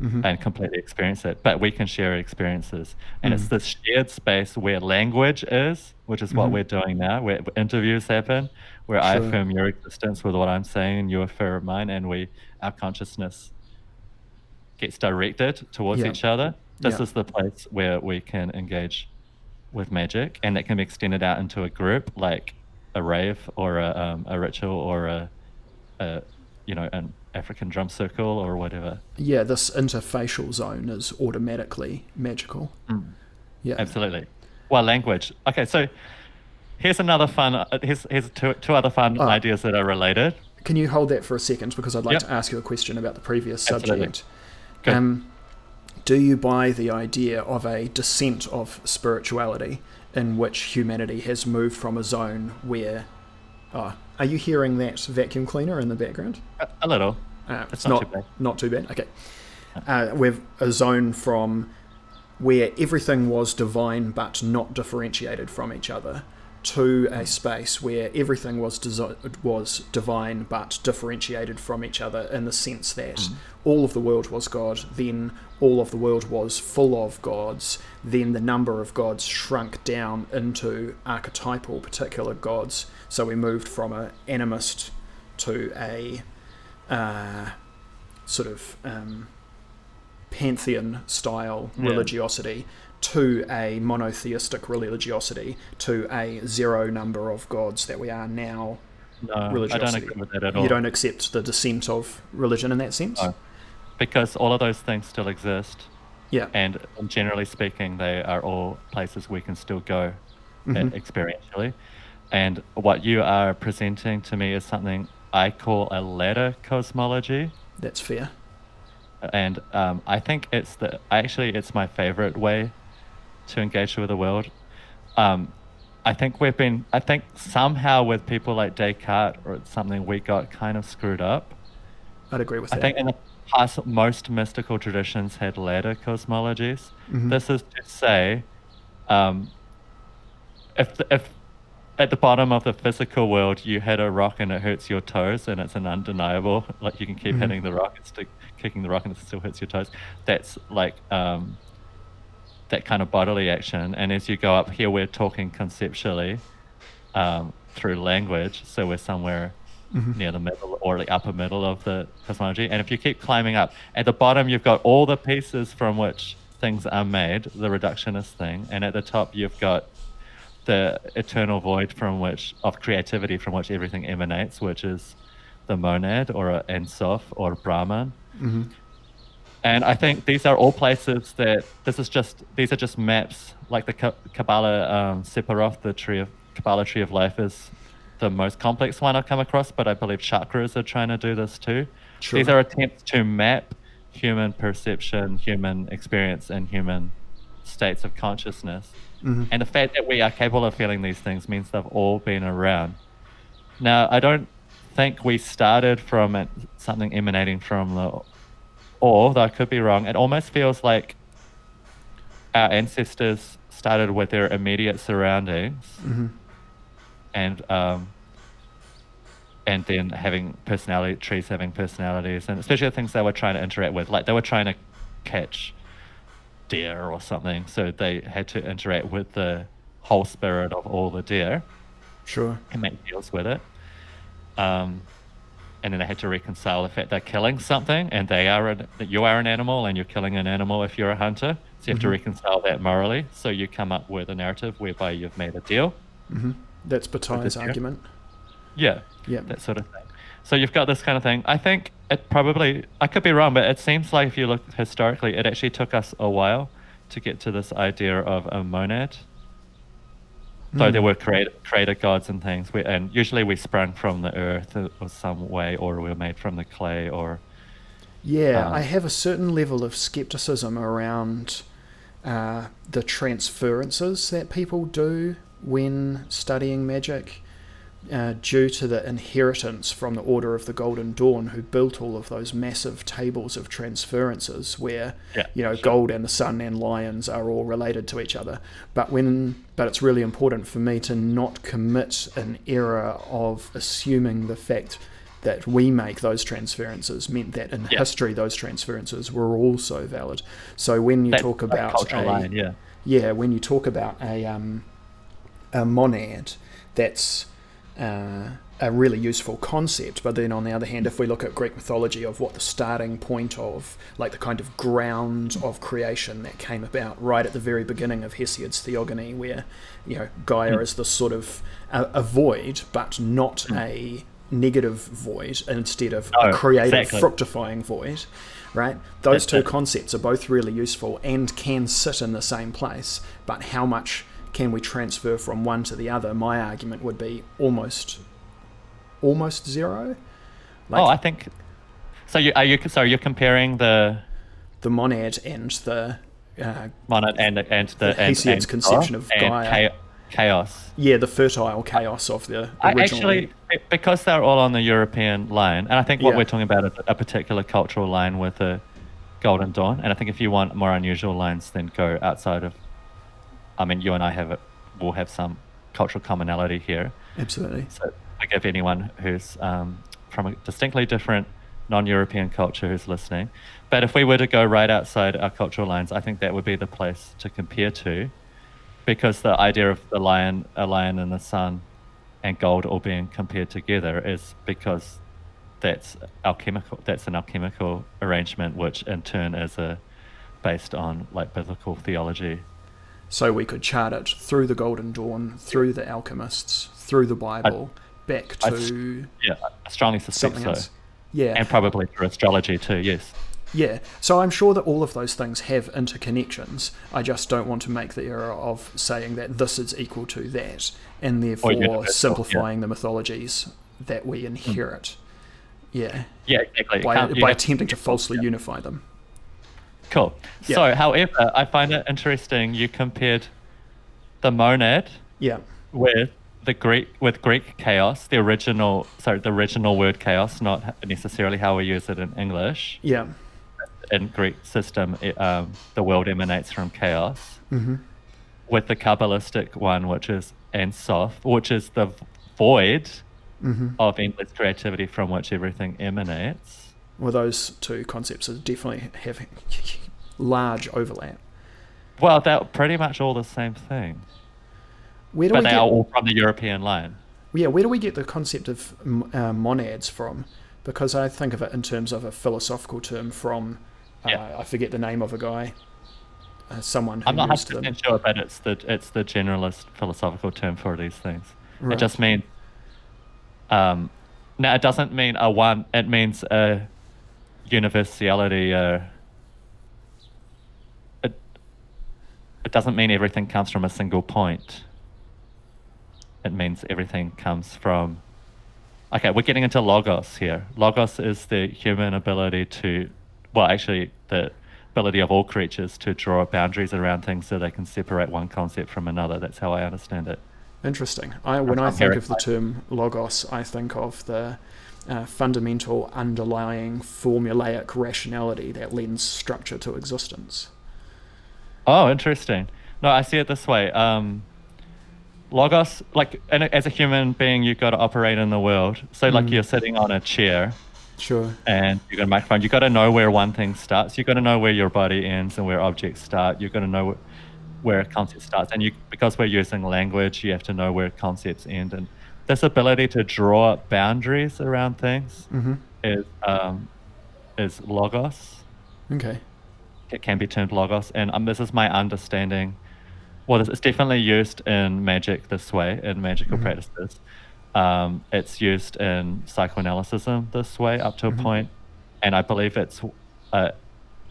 Mhm. and completely experience it, but we can share experiences. And it's this shared space where language is, which is what Mhm. we're doing now, where interviews happen, where I affirm your existence with what I'm saying and you affirm mine and we our consciousness gets directed towards Yeah. each other. This Yeah. is the place where we can engage with magic, and that can be extended out into a group, like a rave or a, um, a ritual or a, a, you know, an African drum circle or whatever. Yeah, this interfacial zone is automatically magical. Yeah. Absolutely. Well, language. Okay, so here's another fun. Uh, here's here's two two other fun Oh. ideas that are related. Can you hold that for a second because I'd like Yep. to ask you a question about the previous Absolutely. subject. Good. Um, do you buy the idea of a descent of spirituality in which humanity has moved from a zone where. Oh, are you hearing that vacuum cleaner in the background? A, a little. Uh, It's not too bad. Not too bad. Okay. Uh, we've a zone from where everything was divine but not differentiated from each other to a space where everything was desi- was divine but differentiated from each other in the sense that all of the world was God, then all of the world was full of gods, then the number of gods shrunk down into archetypal particular gods. So we moved from an animist to a uh, sort of um, pantheon style Yeah. religiosity to a monotheistic religiosity to a zero number of gods that we are now No, I don't agree with that at all. You don't accept the descent of religion in that sense? No. because all of those things still exist, Yeah. and generally speaking, they are all places we can still go Mhm. uh, experientially. And what you are presenting to me is something I call a ladder cosmology. That's fair. and um, I think it's the actually it's my favorite way to engage with the world. Um, I think we've been I think somehow with people like Descartes or something we got kind of screwed up. I'd agree with I that. I think in the past most mystical traditions had ladder cosmologies. Mhm. This is to say, um, if the, if at the bottom of the physical world you hit a rock and it hurts your toes and it's an undeniable like you can keep Mhm. hitting the rock and still kicking the rock and it still hurts your toes that's like um, that kind of bodily action and as you go up here we're talking conceptually um, through language so we're somewhere Mhm. near the middle or the upper middle of the cosmology and if you keep climbing up at the bottom you've got all the pieces from which things are made the reductionist thing and at the top you've got the eternal void from which of creativity from which everything emanates, which is the monad or Ein Sof or Brahman. Mhm. And I think these are all places that this is just these are just maps like the Ka- Kabbalah um, Sephiroth, the tree of Kabbalah tree of life is the most complex one I've come across, but I believe chakras are trying to do this too. Sure. These are attempts to map human perception, human experience, and human states of consciousness. Mhm. And the fact that we are capable of feeling these things means they've all been around. Now, I don't think we started from it, something emanating from the or though I could be wrong, it almost feels like our ancestors started with their immediate surroundings, Mm-hmm. and um, and then having personality trees having personalities, and especially the things they were trying to interact with, like they were trying to catch deer or something, so they had to interact with the whole spirit of all the deer Sure. and make deals with it. Um, and then they had to reconcile the fact they're killing something, and they are an, you are an animal, and you're killing an animal if you're a hunter. So you have to Mhm. reconcile that morally. So you come up with a narrative whereby you've made a deal. hmm That's Bataille's argument. Yeah, Yeah. that sort of thing. So you've got this kind of thing. I think it probably, I could be wrong, but it seems like if you look historically, it actually took us a while to get to this idea of a monad. So there Mm. were creator, creator gods and things, we, and usually we sprung from the earth or some way, or we were made from the clay, or Yeah, Um, I have a certain level of skepticism around uh, the transferences that people do when studying magic, uh, due to the inheritance from the Order of the Golden Dawn, who built all of those massive tables of transferences, where yeah, you know sure. gold and the sun and lions are all related to each other. But when but it's really important for me to not commit an error of assuming the fact that we make those transferences meant that in Yeah. history those transferences were also valid. So when you That- talk about a, line, yeah, yeah, when you talk about a um, a monad, that's uh, a really useful concept. But then on the other hand, if we look at Greek mythology of what the starting point of, like the kind of ground of creation that came about right at the very beginning of Hesiod's Theogony, where you know Gaia Mm. is the sort of a, a void, but not a negative void, instead of No, a creative, exactly. fructifying void. Right? Those That's two it. concepts are both really useful and can sit in the same place, but how much can we transfer from one to the other? My argument would be almost almost zero. Like oh, I think. So you are you sorry? You're comparing the the monad and the uh, monad and and the, The and, and conception of Gaia. cha- chaos. yeah, the fertile chaos of the I actually, because they're all on the European line, and I think what Yeah. we're talking about is a particular cultural line with the Golden Dawn. And I think if you want more unusual lines, then go outside of. I mean, you and I have. Will have some cultural commonality here. absolutely. So forgive anyone who's um, from a distinctly different non-European culture who's listening. But if we were to go right outside our cultural lines, I think that would be the place to compare to, because the idea of the lion, a lion in the sun, and gold all being compared together is because that's alchemical. That's an alchemical arrangement, which in turn is a based on like biblical theology. So we could chart it through the Golden Dawn, through the alchemists, through the Bible, back I- to Yeah, I strongly suspect something so, else. Yeah. and probably through astrology too. Yes. Yeah, so I'm sure that all of those things have interconnections. I just don't want to make the error of saying that this is equal to that, and therefore simplifying the mythologies that we inherit. Hmm. Yeah, Yeah, exactly. By, by attempting to falsely unify them. Cool. Yeah. So, however, I find it interesting you compared the monad Yeah, with the Greek with Greek chaos, the original sorry, the original word chaos, not necessarily how we use it in English. yeah, In Greek system, it, um, the world emanates from chaos. hmm With the Kabbalistic one, which is Ein Sof, which is the void hmm of endless creativity from which everything emanates. Well, those two concepts are definitely have large overlap. Well, they're pretty much all the same thing, Where do but we they get? are all from the European line. Yeah, where do we get the concept of uh, monads from? Because I think of it in terms of a philosophical term from, uh, Yeah. I forget the name of a guy, uh, someone who I'm not used 100 them. percent sure, but it's the it's the generalist philosophical term for these things. Right. It just means, um, no, it doesn't mean a one. It means a universality. Uh, it it doesn't mean everything comes from a single point. It means everything comes from. Okay, we're getting into logos here. Logos is the human ability to, well, actually, the ability of all creatures to draw boundaries around things so they can separate one concept from another. That's how I understand it. Interesting. I, when I I'm think of the term logos, I think of the uh, fundamental underlying formulaic rationality that lends structure to existence. Oh, interesting. No, I see it this way. Um, logos, like as a human being, you've got to operate in the world. So, like, Mm. you're sitting on a chair Sure. and you've got a microphone. You got to know where one thing starts. You've got to know where your body ends and where objects start. You've got to know where a concept starts. And you, because we're using language, you have to know where concepts end. And this ability to draw boundaries around things Mm-hmm. is um, is logos. Okay. It can be termed logos, and um, this is my understanding. Well, it's definitely used in magic this way in magical Mhm. practices. Um, it's used in psychoanalysis this way up to a Mhm. point, and I believe it's uh,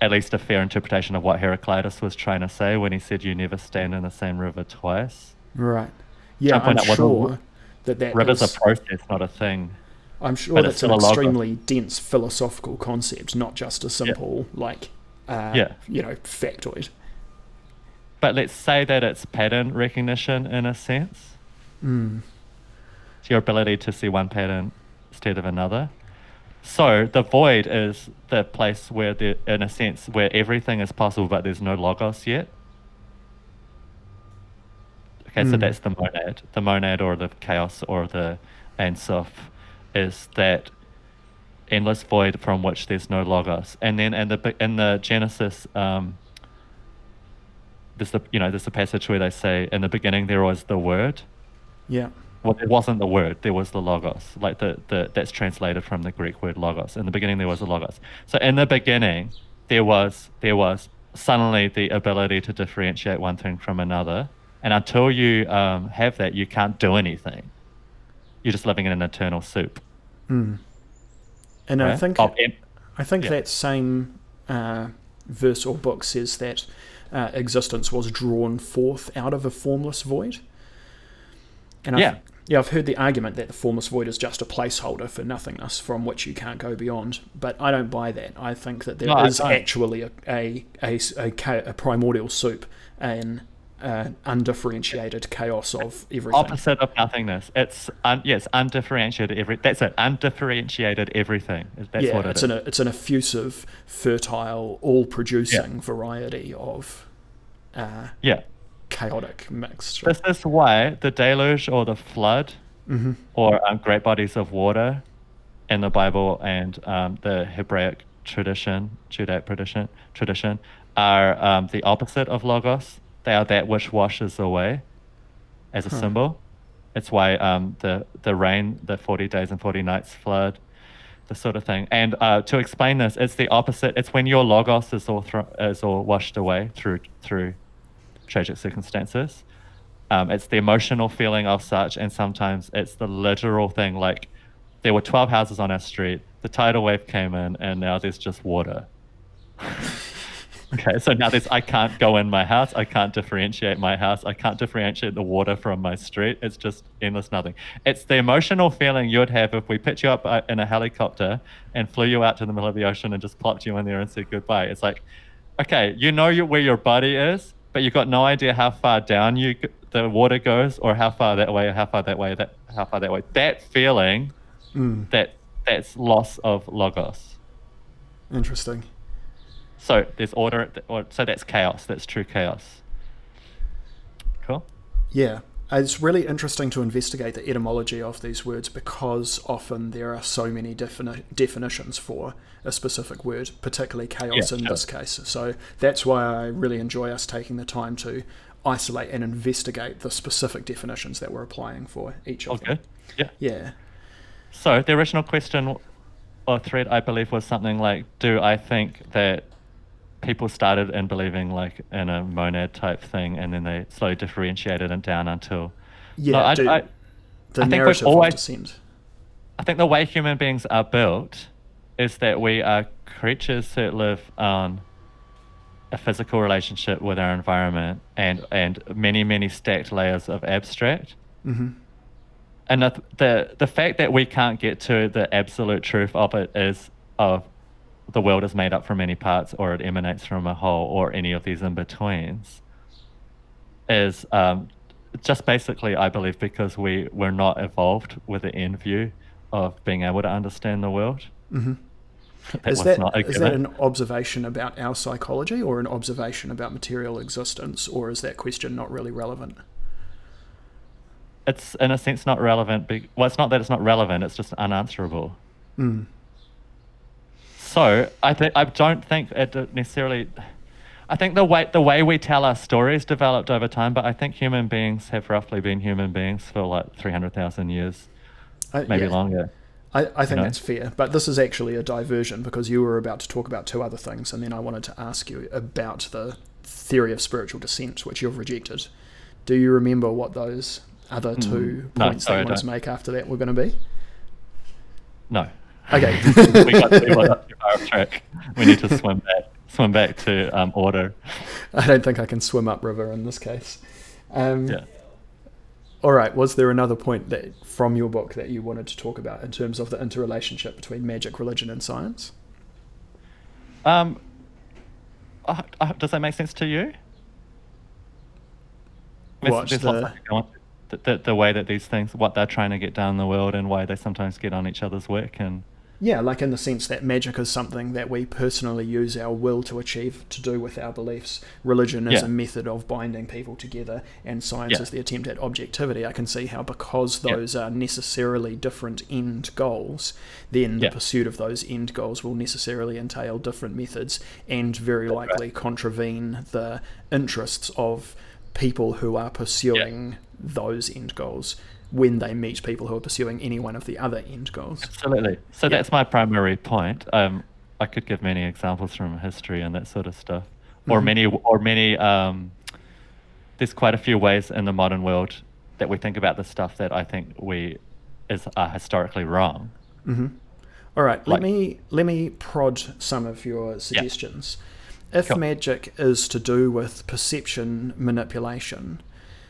at least a fair interpretation of what Heraclitus was trying to say when he said, "You never stand in the same river twice." Right. Yeah, I'm sure that that Rivers is- are process, not a thing. I'm sure but that's an a extremely dense philosophical concept, not just a simple like, uh, Yeah. you know, factoid. But let's say that it's pattern recognition in a sense. Mm. It's your ability to see one pattern instead of another. So the void is the place where, the, in a sense, where everything is possible, but there's no logos yet. Okay, so Mm. that's the monad. The monad or the chaos or the Ein Sof is that endless void from which there's no logos. And then in the in the Genesis, um, there's the you know there's a passage where they say in the beginning there was the word. Yeah. Well, it wasn't the word. There was the logos. Like the, the that's translated from the Greek word logos. In the beginning, there was a logos. So in the beginning, there was there was suddenly the ability to differentiate one thing from another. And until you um, have that, you can't do anything. You're just living in an eternal soup. Mm. And I think Of em- I think Yeah. that same uh, verse or book says that uh, existence was drawn forth out of a formless void. And Yeah. I've, yeah, I've heard the argument that the formless void is just a placeholder for nothingness from which you can't go beyond. But I don't buy that. I think that there No, is actually a, a, a, a, a primordial soup and uh, undifferentiated chaos of everything. opposite of nothingness. It's un- yes, undifferentiated every. That's it. Undifferentiated everything. That's yeah, what it it's is. an it's an effusive, fertile, all-producing variety of uh, yeah. chaotic mixture. This is why the deluge or the flood hmm or um, great bodies of water in the Bible and um, the Hebraic tradition, Judaic tradition, tradition are um, the opposite of logos. They are that which washes away as a Huh. symbol. It's why um, the the rain, the forty days and forty nights flood, the sort of thing. And uh, to explain this, it's the opposite. It's when your logos is all thro- is all washed away through through tragic circumstances. Um, it's the emotional feeling of such, and sometimes it's the literal thing. Like there were 12 houses on our street, the tidal wave came in, and now there's just water. okay, so now this I can't go in my house, I can't differentiate my house, I can't differentiate the water from my street. It's just endless nothing. It's the emotional feeling you would have if we picked you up uh, in a helicopter and flew you out to the middle of the ocean and just plopped you in there and said goodbye. It's like, okay, you know where your body is, but you've got no idea how far down you the water goes, or how far that way, or how far that way, that how far that way. That feeling, Mm, that that's loss of logos. interesting. So there's order, or so that's chaos. That's true chaos. Cool. Yeah, uh, it's really interesting to investigate the etymology of these words because often there are so many defini- definitions for a specific word, particularly chaos Yeah, in sure. this case. So that's why I really enjoy us taking the time to isolate and investigate the specific definitions that we're applying for each of them. Okay. Yeah. Yeah. So the original question or thread, I believe, was something like, "Do I think that people started in believing like in a monad type thing, and then they slowly differentiated it down until?" Yeah. I- do- I- the I think we've narrative always-. I think the way human beings are built is that we are creatures that live on a physical relationship with our environment and and many many stacked layers of abstract. hmm And the, the the fact that we can't get to the absolute truth of it is of the world is made up from many parts or it emanates from a whole or any of these in betweens is um, just basically I believe because we we're not evolved with the end view of being able to understand the world. Mm-hmm. That is was that not a is that an observation about our psychology or an observation about material existence, or is that question not really relevant? It's in a sense not relevant. Be- well, it's not that it's not relevant. It's just unanswerable. Mm. So I think I don't think it necessarily. I think the way the way we tell our stories developed over time, but I think human beings have roughly been human beings for like three hundred thousand years, I, maybe yeah, longer. I, I think know? that's fair, but this is actually a diversion because you were about to talk about two other things, and then I wanted to ask you about the theory of spiritual descent, which you've rejected. Do you remember what those other two Mm. No, points sorry, I that you wanted to make after that were going to be? No. Okay. we got, too track. We need to swim back, swim back to um, order. I don't think I can swim upriver in this case. Um, Yeah. All right. Was there another point that from your book that you wanted to talk about in terms of the interrelationship between magic, religion, and science? Um, uh, uh, does that make sense to you? There's- there's the- lots I could go on. The, the, the way that these things, what they're trying to get done in the world, and why they sometimes get on each other's work, and Yeah, like in the sense that magic is something that we personally use our will to achieve to do with our beliefs. Religion is Yeah. a method of binding people together, and science Yeah. is the attempt at objectivity. I can see how, because Yeah. those are necessarily different end goals, then the Yeah. pursuit of those end goals will necessarily entail different methods and very That's right. likely contravene the interests of people who are pursuing those end goals when they meet people who are pursuing any one of the other end goals. Absolutely. So Yeah. that's my primary point. Um, I could give many examples from history and that sort of stuff, or Mhm. many, or many. Um, there's quite a few ways in the modern world that we think about the stuff that I think we is are historically wrong. hmm All right, let me let me prod some of your suggestions. If Sure. magic is to do with perception manipulation,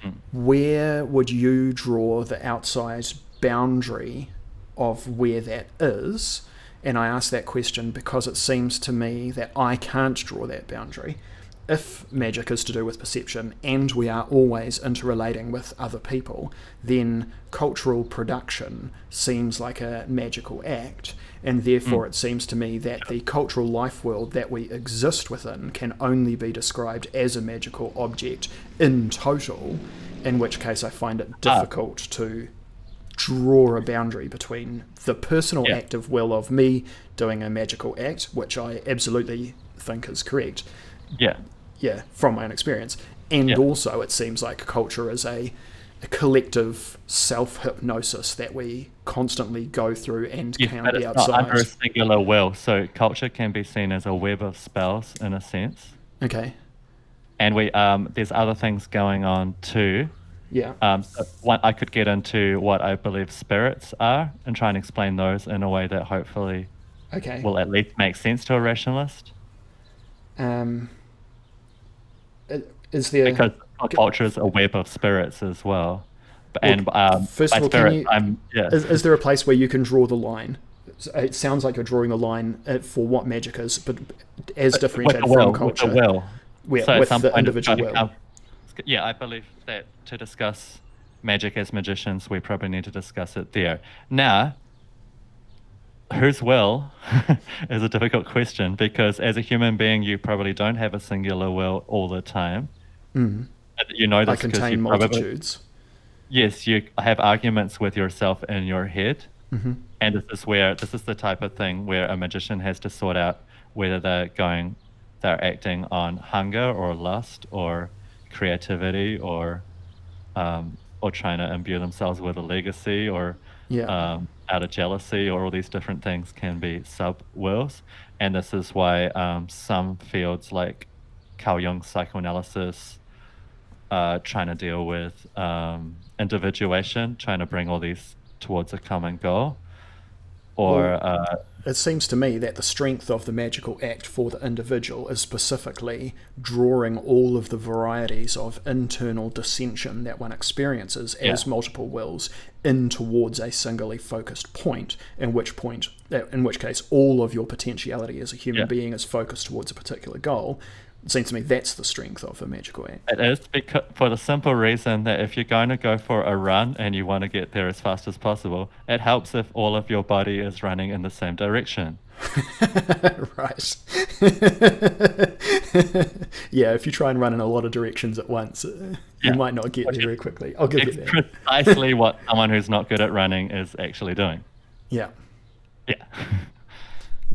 Mm. where would you draw the outside boundary of where that is? And I ask that question because it seems to me that I can't draw that boundary. If magic is to do with perception and we are always interrelating with other people, then cultural production seems like a magical act, and therefore it seems to me that the cultural life world that we exist within can only be described as a magical object in total, in which case I find it Ah. difficult to draw a boundary between the personal Yeah. act of will of me doing a magical act, which I absolutely think is correct, Yeah. yeah, from my own experience, and Yeah. also it seems like culture is a collective self hypnosis that we constantly go through and Yes, can't but be it's not outside. under a singular will. So culture can be seen as a web of spells in a sense, Okay, and we um, there's other things going on too. yeah, Um, so one, I could get into what I believe spirits are and try and explain those in a way that hopefully okay. will at least make sense to a rationalist. um, is there Because culture is a web of spirits as well. And um, first of all, can spirit, you- I'm yeah. is, is there a place where you can draw the line? It sounds like you're drawing the line uh, for what magic is, but as with differentiated will, from with culture. the will. Yeah, so with some the individual will. come- yeah, I believe that to discuss magic as magicians, we probably need to discuss it there. Now, whose will is a difficult question because as a human being, you probably don't have a singular will all the time. Mm. You know this because contain you probably yes, you have arguments with yourself in your head. hmm And this is where this is the type of thing where a magician has to sort out whether they're going, they're acting on hunger or lust or creativity or, um, or trying to imbue themselves with a legacy or Yeah. um, out of jealousy or all these different things can be sub wills. And this is why um, some fields like Carl Jung's psychoanalysis uh, trying to deal with um, individuation, trying to bring all these towards a common goal. Or Well, uh, It seems to me that the strength of the magical act for the individual is specifically drawing all of the varieties of internal dissension that one experiences as Yeah. multiple wills in towards a singly focused point, in which point, uh, in which case, all of your potentiality as a human Yeah. being is focused towards a particular goal. It seems to me that's the strength of a magical act. It is because for the simple reason that if you're going to go for a run and you want to get there as fast as possible, it helps if all of your body is running in the same direction. right. yeah, if you try and run in a lot of directions at once, uh, Yeah. you might not get there very quickly. I'll give It's you that. precisely what someone who's not good at running is actually doing. Yeah. Yeah.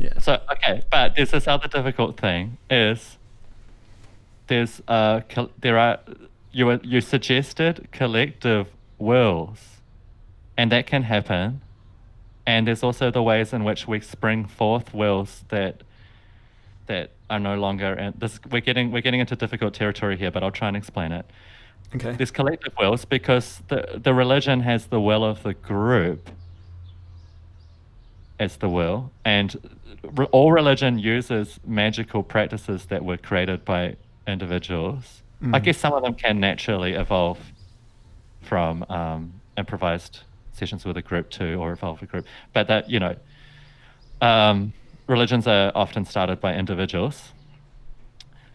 Yeah. So okay, but there's this other difficult thing is there's uh col- there are you you suggested collective wills, and that can happen, and there's also the ways in which we spring forth wills that that are no longer and this we're getting we're getting into difficult territory here, but I'll try and explain it. Okay. There's collective wills because the the religion has the will of the group as the will, and re- all religion uses magical practices that were created by individuals. I Mm. guess some of them can naturally evolve from um, improvised sessions with a group too, or evolve a group. But that you know, um, religions are often started by individuals.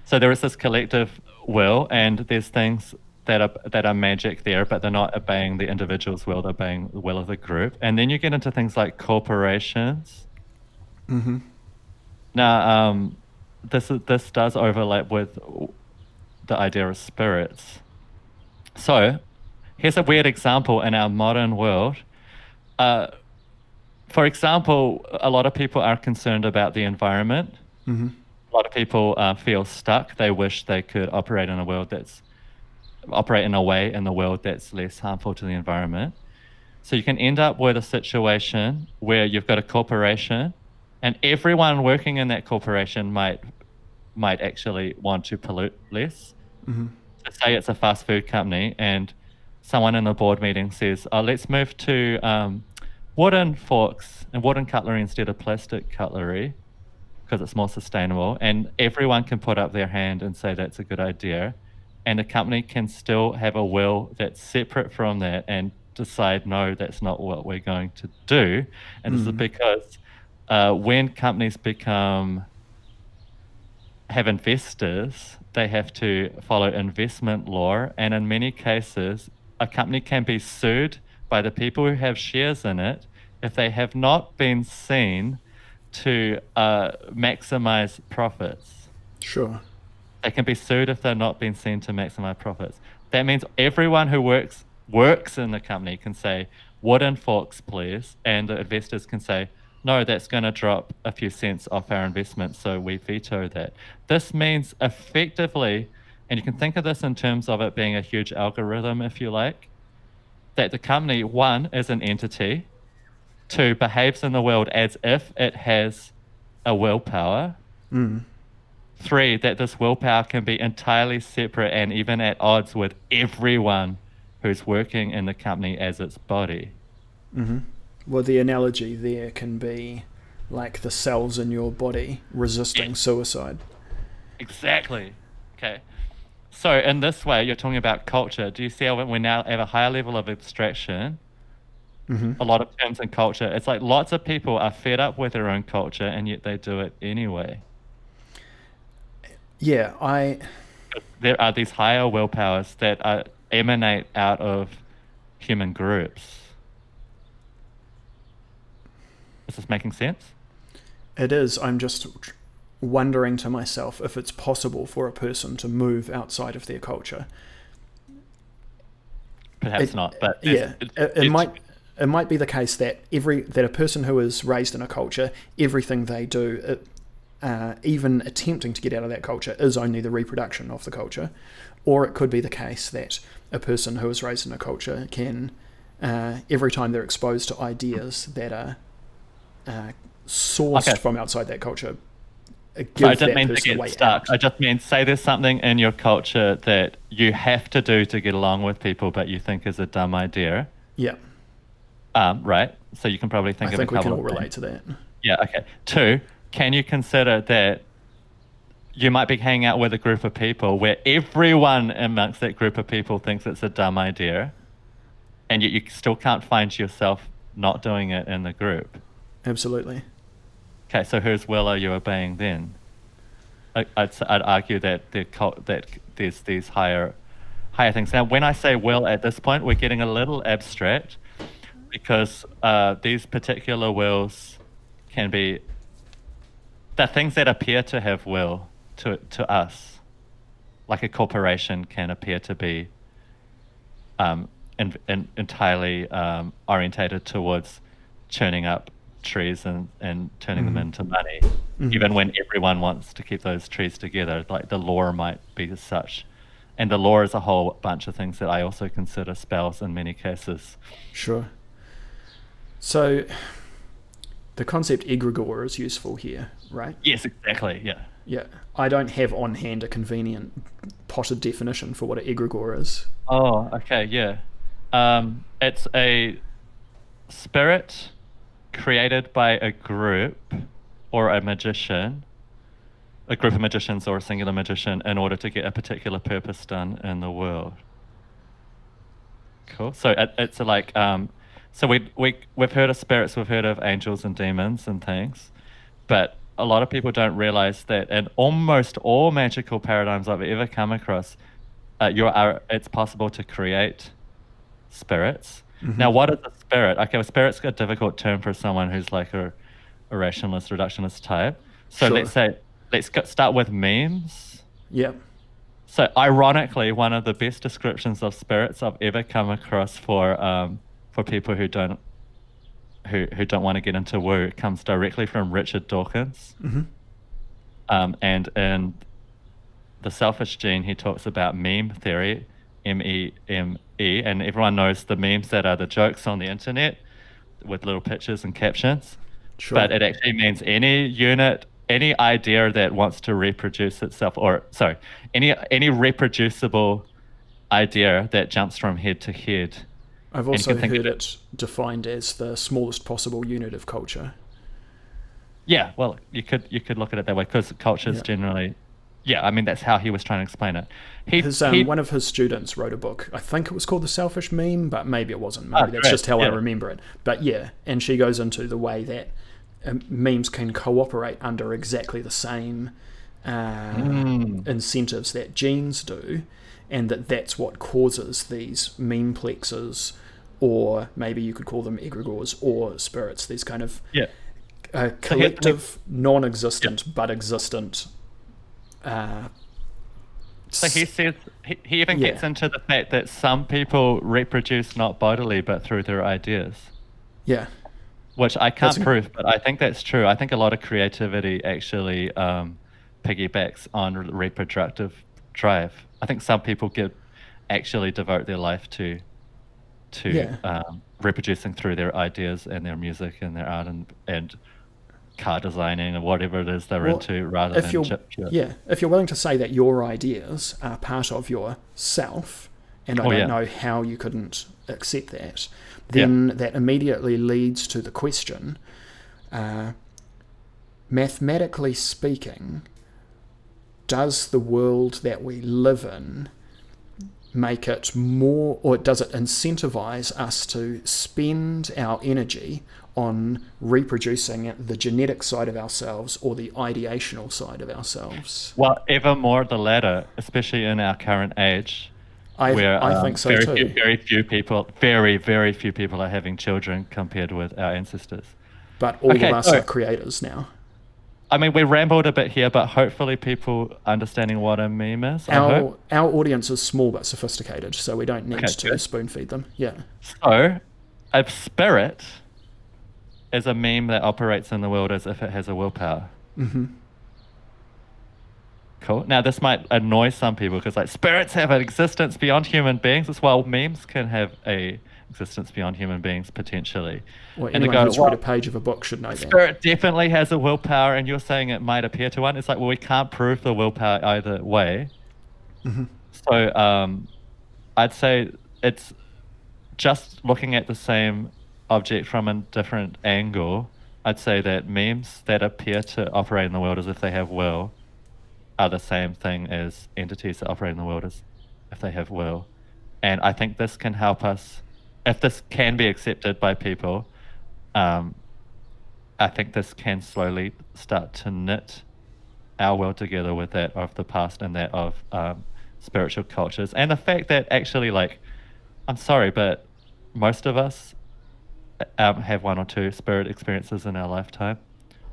So there is this collective will, and there's things that are that are magic there, but they're not obeying the individual's will; they're obeying the will of the group. And then you get into things like corporations. Mm-hmm. Now, um, this this does overlap with the idea of spirits. So, here's a weird example in our modern world. Uh, for example, a lot of people are concerned about the environment. Mm-hmm. A lot of people uh, feel stuck. They wish they could operate in a world that's operate in a way in the world that's less harmful to the environment. So you can end up with a situation where you've got a corporation, and everyone working in that corporation might might actually want to pollute less. Mm-hmm. So say it's a fast food company, and someone in the board meeting says, "Oh, let's move to um, wooden forks and wooden cutlery instead of plastic cutlery." because it's more sustainable and everyone can put up their hand and say that's a good idea and the company can still have a will that's separate from that and decide no that's not what we're going to do and this is Mm. because uh, when companies become have investors they have to follow investment law and in many cases a company can be sued by the people who have shares in it if they have not been seen to uh, maximize profits. Sure. They can be sued if they're not being seen to maximize profits. That means everyone who works works in the company can say wooden forks, please, and the investors can say no, that's going to drop a few cents off our investment, so we veto that. This means effectively, and you can think of this in terms of it being a huge algorithm, if you like, that the company one is an entity, two behaves in the world as if it has a willpower. Mm. Three, that this willpower can be entirely separate and even at odds with everyone who's working in the company as its body. Mm-hmm. Well, the analogy there can be like the cells in your body resisting Yeah. suicide. Exactly. Okay. So, in this way, you're talking about culture. Do you see how when we now have a higher level of abstraction? Mm-hmm. A lot of terms in culture. It's like lots of people are fed up with their own culture and yet they do it anyway. Yeah, I There are these higher willpowers that are, emanate out of human groups. Is this making sense? it is. I'm just wondering to myself if it's possible for a person to move outside of their culture. Perhaps It- not, but yeah, it, it it's- might it might be the case that every that a person who is raised in a culture, everything they do, it, uh, even attempting to get out of that culture, is only the reproduction of the culture, or it could be the case that a person who is raised in a culture can, uh, every time they're exposed to ideas that are uh, sourced Okay. from outside that culture, uh, give I didn't mean to get stuck. out. I just mean say there's something in your culture that you have to do to get along with people, but you think is a dumb idea. Yeah, Um, right. So you can probably think I of think a we can all relate to that. Yeah. Okay. Two. Can you consider that you might be hanging out with a group of people where everyone amongst that group of people thinks it's a dumb idea, and yet you still can't find yourself not doing it in the group? Absolutely. Okay. So whose will are you obeying then? I, I'd, I'd argue that the that there's these higher higher things. Now, when I say will at this point, we're getting a little abstract because uh, these particular wills can be the things that appear to have will to to us, like a corporation can appear to be um, in, in, entirely um, orientated towards churning up trees and, and turning them into money, even when everyone wants to keep those trees together. Like the law might be such. And the law is a whole bunch of things that I also consider spells in many cases. Sure. So the concept egregore is useful here, right? Yes, exactly. Yeah. Yeah. I don't have on hand a convenient potted definition for what an egregore is. Oh, okay, yeah. Um, it's a spirit created by a group or a magician, a group of magicians or a singular magician, in order to get a particular purpose done in the world. Cool. So it, it's like, um, so we we we've heard of spirits, we've heard of angels and demons and things, but a lot of people don't realize that in almost all magical paradigms I've ever come across, uh, you are it's possible to create spirits. Now, what is a spirit? Okay, well, spirit's a difficult term for someone who's like a, a rationalist, reductionist type. So Sure. let's say let's start with memes. Yeah. So, ironically, one of the best descriptions of spirits I've ever come across for um, for people who don't who who don't want to get into woo comes directly from Richard Dawkins. Mhm. Um, and in the Selfish Gene, he talks about meme theory, M E M E, and everyone knows the memes that are the jokes on the internet with little pictures and captions Sure. but it actually means any unit any idea that wants to reproduce itself or sorry any any reproducible idea that jumps from head to head I've also heard it- it defined as the smallest possible unit of culture. yeah well you could you could look at it that way because culture is Yeah. generally yeah i mean that's how he was trying to explain it he, His, um, he one of his students wrote a book. I think it was called The Selfish Meme, but maybe it wasn't. Maybe Oh, that's just how I remember it. But yeah, and she goes into the way that um, memes can cooperate under exactly the same uh, Mm. incentives that genes do, and that that's what causes these meme plexes, or maybe you could call them egregores or spirits. These kind of yeah uh, So collective, non-existent but existent. Uh, so he says he, he even Yeah. gets into the fact that some people reproduce not bodily but through their ideas yeah, which I can't That's prove, but I think that's true. I think a lot of creativity actually um, piggybacks on reproductive drive. I think some people get actually devote their life to to Yeah. um, reproducing through their ideas and their music and their art and and car designing or whatever it is they're Well, into, rather if than you're ju- pure. yeah, if you're willing to say that your ideas are part of yourself, and I Oh, don't yeah. know how you couldn't accept that, then that immediately leads to the question: uh, mathematically speaking, does the world that we live in make it more, or does it incentivize us to spend our energy on reproducing the genetic side of ourselves or the ideational side of ourselves? Well, ever more the latter, especially in our current age. I, where I um, think so very too. Few, very few people, very very few people are having children compared with our ancestors. but all Okay, of us so- are creators now. I mean, we rambled a bit here, but hopefully people understanding what a meme is. Our our audience is small but sophisticated, so we don't need Okay, to good. spoon feed them. Yeah. So, a spirit is a meme that operates in the world as if it has a willpower. hmm Cool. Now, this might annoy some people because, like, spirits have an existence beyond human beings. As well, memes can have a existence beyond human beings potentially. Well, And go, who's "Well, read a page of a book should know that. Spirit definitely has a willpower, and you're saying it might appear to one. It's like, well, we can't prove the willpower either way. Mhm. So, um, I'd say it's just looking at the same object from a different angle. I'd say that memes that appear to operate in the world as if they have will are the same thing as entities that operate in the world as if they have will. And I think this can help us, if this can be accepted by people, um, I think this can slowly start to knit our world together with that of the past and that of um, spiritual cultures, and the fact that actually, like, I'm sorry, but most of us um, have one or two spirit experiences in our lifetime.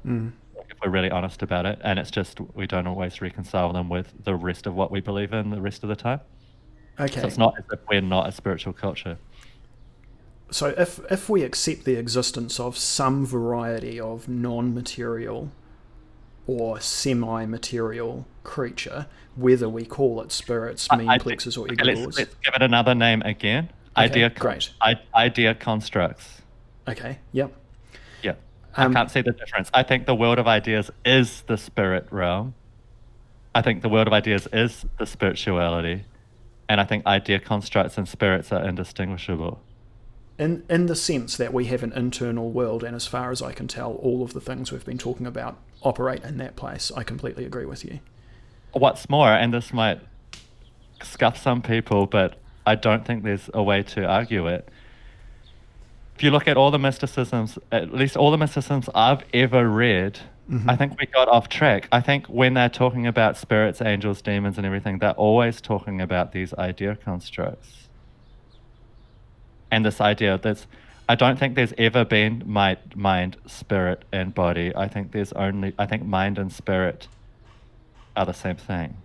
Mm. If we're really honest about it, and it's just we don't always reconcile them with the rest of what we believe in the rest of the time. Okay. So it's not as if we're not a spiritual culture. So if if we accept the existence of some variety of non-material or semi-material creature, whether we call it spirits, I- meme plexes, or Okay, let's, let's give it another name again. Okay, idea, great. I, idea constructs. Okay. Yep. Yeah, Um, I can't see the difference. I think the world of ideas is the spirit realm. I think the world of ideas is the spirituality, and I think idea constructs and spirits are indistinguishable. In in the sense that we have an internal world, and as far as I can tell, all of the things we've been talking about operate in that place. I completely agree with you. What's more, and this might scuff some people, but I don't think there's a way to argue it. If you look at all the mysticisms, at least all the mysticisms I've ever read, mm-hmm. I think we got off track. I think when they're talking about spirits, angels, demons, and everything, they're always talking about these idea constructs. And this idea that's, I don't think there's ever been mind, mind, spirit, and body. I think there's only, I think mind and spirit are the same thing.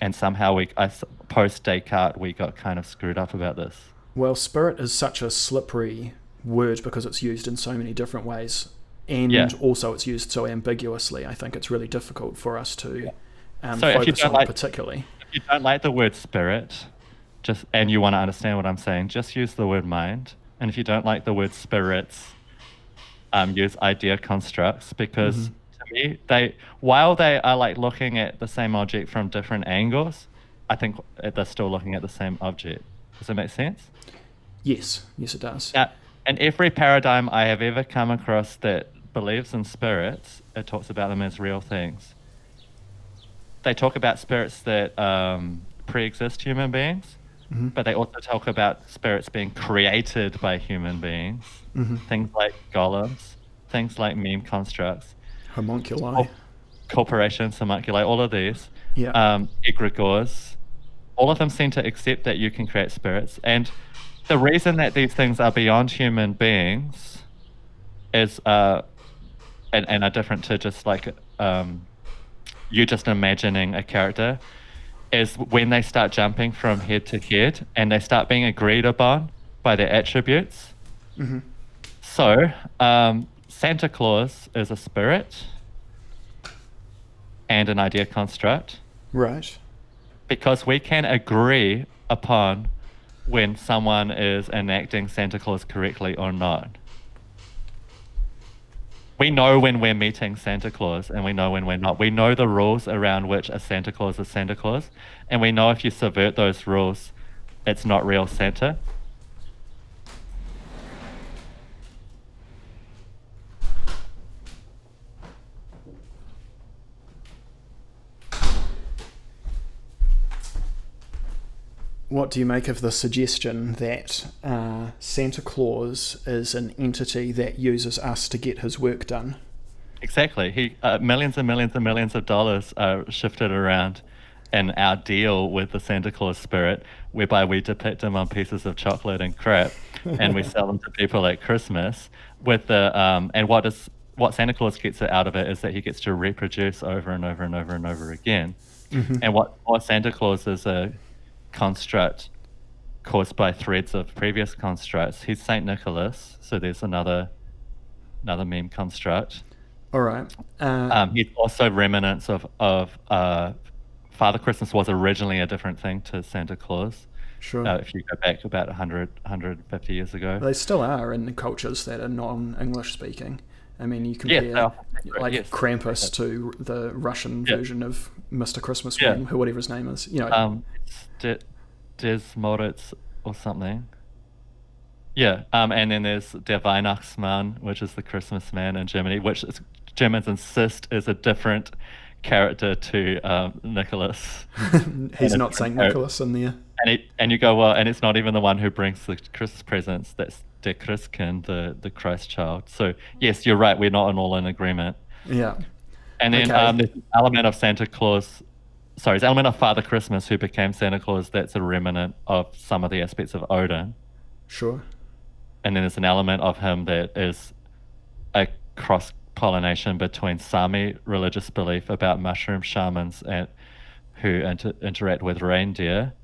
And somehow we, I, post Descartes, we got kind of screwed up about this. Well, spirit is such a slippery word because it's used in so many different ways, and Yeah. also it's used so ambiguously. I think it's really difficult for us to um, So focus on like- it particularly. If you don't like the word spirit, just and you want to understand what I'm saying, just use the word mind. And if you don't like the word spirits, um, use idea constructs because to me they while they are like looking at the same object from different angles, I think they're still looking at the same object. Does that make sense? Yes, yes, it does. Now, in every paradigm I have ever come across that believes in spirits, it talks about them as real things. They talk about spirits that um, pre-exist human beings, Mhm. but they also talk about spirits being created by human beings. Mhm. Things like golems, things like meme constructs, Homunculi. Corporations, homunculi, all of these, Yeah. um, egregores, all of them seem to accept that you can create spirits. And the reason that these things are beyond human beings is, uh, and, and are different to just like um, you just imagining a character, is when they start jumping from head to head and they start being agreed upon by their attributes. Mhm. So, um, Santa Claus is a spirit and an idea construct Right. because we can agree upon when someone is enacting Santa Claus correctly or not. We know when we're meeting Santa Claus and we know when we're not. We know the rules around which a Santa Claus is Santa Claus, and we know if you subvert those rules, it's not real Santa. What do you make of the suggestion that uh, Santa Claus is an entity that uses us to get his work done? Exactly. He uh, millions and millions and millions of dollars are shifted around in our deal with the Santa Claus spirit, whereby we depict him on pieces of chocolate and crap, and we sell them to people at Christmas. With the um, and what is what Santa Claus gets out of it is that he gets to reproduce over and over and over and over again. And what what Santa Claus is a construct caused by threads of previous constructs. He's Saint Nicholas, so there's another another meme construct. All right. Uh, Um, he's also remnants of of uh, Father Christmas was originally a different thing to Santa Claus. sure. Uh, if you go back about 100, 150 years ago. They still are in cultures that are non-English speaking. I mean, you Yes, compare are. like Yes. Krampus to the Russian Yeah. version of Mr. Christmas, Yeah. Who whatever his name is. You know, Um, De- Des Moritz or something. Yeah, um, and then there's Der Weihnachtsmann, which is the Christmas man in Germany, which is, Germans insist is a different character to um, Nicholas. he's not Saint. Nicholas in there. And it, and you go well, and it's not even the one who brings the Christmas presents. That's the Christkind, the the Christ child. So yes, you're right. We're not all in agreement. Yeah. And then Okay. um, there's an element of Santa Claus. Sorry, an element of Father Christmas who became Santa Claus. That's a remnant of some of the aspects of Odin. Sure. And then there's an element of him that is a cross pollination between Sami religious belief about mushroom shamans and who inter- interact with reindeer.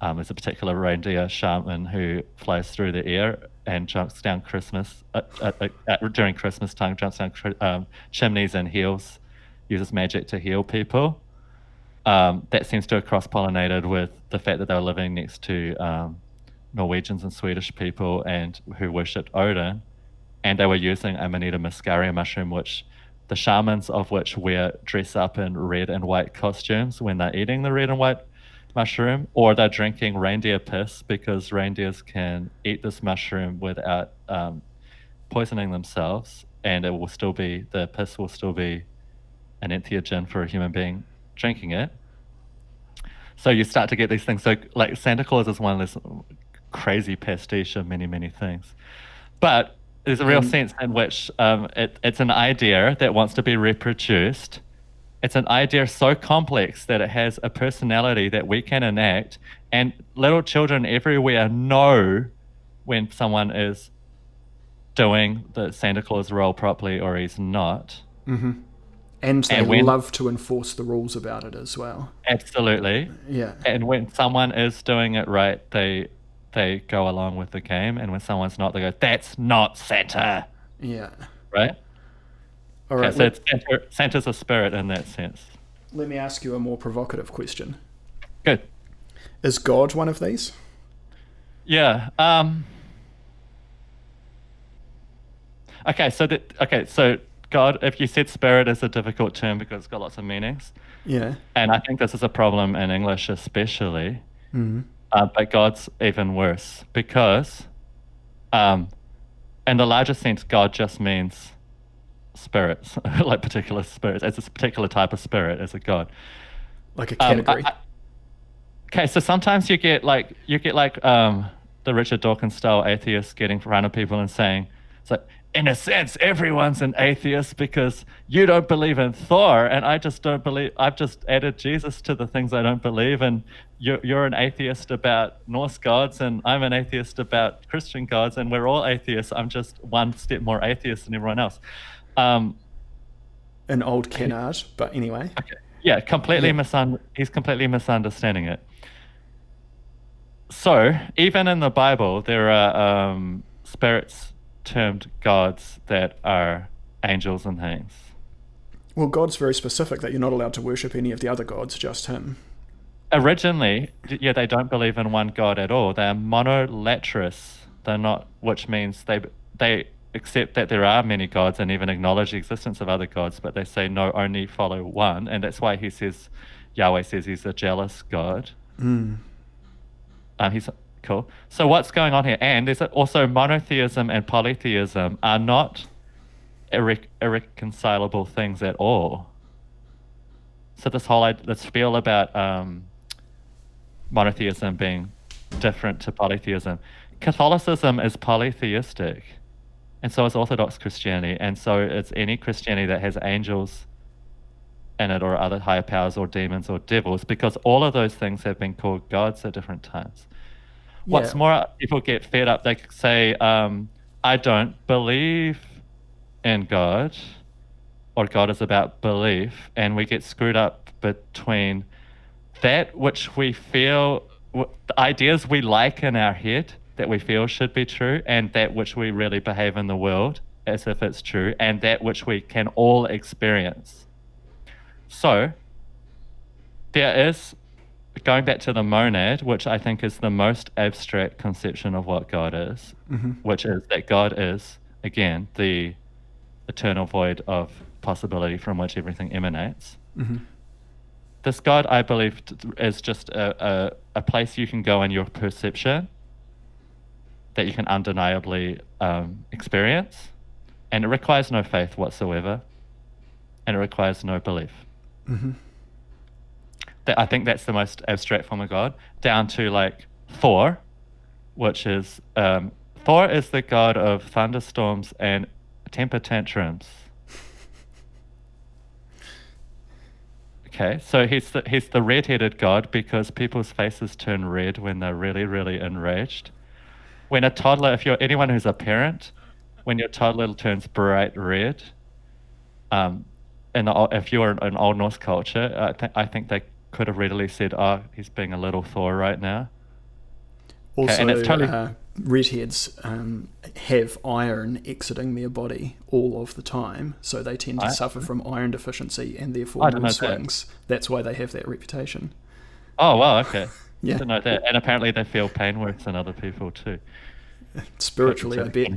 Um, there's a particular reindeer shaman who flies through the air and jumps down Christmas uh, uh, uh, uh, during Christmas time, jumps down um, chimneys and heals, uses magic to heal people. Um, that seems to have cross pollinated with the fact that they were living next to um, Norwegians and Swedish people and who worshipped Odin, and they were using Amanita muscaria mushroom, which the shamans of which wear dress up in red and white costumes when they're eating the red and white mushroom, or they're drinking reindeer piss because reindeers can eat this mushroom without um, poisoning themselves, and it will still be the piss will still be an entheogen for a human being drinking it. So you start to get these things. So like Santa Claus is one of this crazy pastiche of many many things, but there's a real Mm. sense in which um, it, it's an idea that wants to be reproduced. It's an idea so complex that it has a personality that we can enact, and little children everywhere know when someone is doing the Santa Claus role properly or he's not. Mm-hmm. And they And when- love to enforce the rules about it as well. Absolutely. Yeah. And when someone is doing it right, they they go along with the game, and when someone's not, they go, "That's not Santa," Yeah. right? All Okay, so it's Santa, Santa's a spirit in that sense. let me ask you a more provocative question. Good. Is God one of these? Yeah. Um. Okay, so that okay, so God, if you said spirit is a difficult term because it's got lots of meanings, Yeah. and I think this is a problem in English especially. Mm-hmm. Uh, but God's even worse because, um, in the larger sense, God just means spirits, like particular spirits. It's a particular type of spirit as a God. Like a Um, category. I- I- okay, so sometimes you get like you get like um, the Richard Dawkins style atheist getting of people and saying, "It's like in a sense, everyone's an atheist because you don't believe in Thor, and I just don't believe. I've just added Jesus to the things I don't believe, and you're you're an atheist about Norse gods, and I'm an atheist about Christian gods, and we're all atheists. I'm just one step more atheist than everyone else." Um, An old canard, but anyway. Okay. Yeah, completely Yeah. misun. He's completely misunderstanding it. So even in the Bible, there are um, spirits termed gods that are angels and things. Well, God's very specific that you're not allowed to worship any of the other gods, just Him. Originally, yeah, they don't believe in one god at all. They're monolatrous. They're not, which means they they accept that there are many gods and even acknowledge the existence of other gods, but they say no, only follow one, and that's why he says, Yahweh says he's a jealous god. Mm. Um, he's cool. So what's going on here? And there's also monotheism and polytheism are not irre- irreconcilable things at all. So this whole this feel about um, monotheism being different to polytheism, Catholicism is polytheistic, and so is Orthodox Christianity, and so it's any Christianity that has angels in it or other higher powers or demons or devils because all of those things have been called gods at different times. What's Yeah. more, people get fed up. They say, um, I don't believe in God, or God is about belief, and we get screwed up between that which we feel, the ideas we like in our head that we feel should be true, and that which we really behave in the world as if it's true, and that which we can all experience. So, there is, going back to the monad, which I think is the most abstract conception of what God is, hmm which is that God is, again, the eternal void of possibility from which everything emanates. hmm This God, I believe, is just a, a, a place you can go in your perception that you can undeniably um, experience. And it requires no faith whatsoever. And it requires no belief. hmm that I think that's the most abstract form of God, down to like Thor, which is um, Thor is the god of thunderstorms and temper tantrums. Okay, so he's the, he's the red-headed god because people's faces turn red when they're really, really enraged. When a toddler, if you're anyone who's a parent, when your toddler turns bright red, um, the, if you're in, in Old Norse culture, I, th- I think they could have readily said, "Oh, he's being a little Thor right now." Also, and it's totally- uh, redheads um, have iron exiting their body all of the time, so they tend to Iron? suffer from iron deficiency and therefore mood know that. swings. That's why they have that reputation. Oh, wow, okay. Yeah. Didn't know that. And apparently they feel pain worse than other people too. Spiritually, I bet.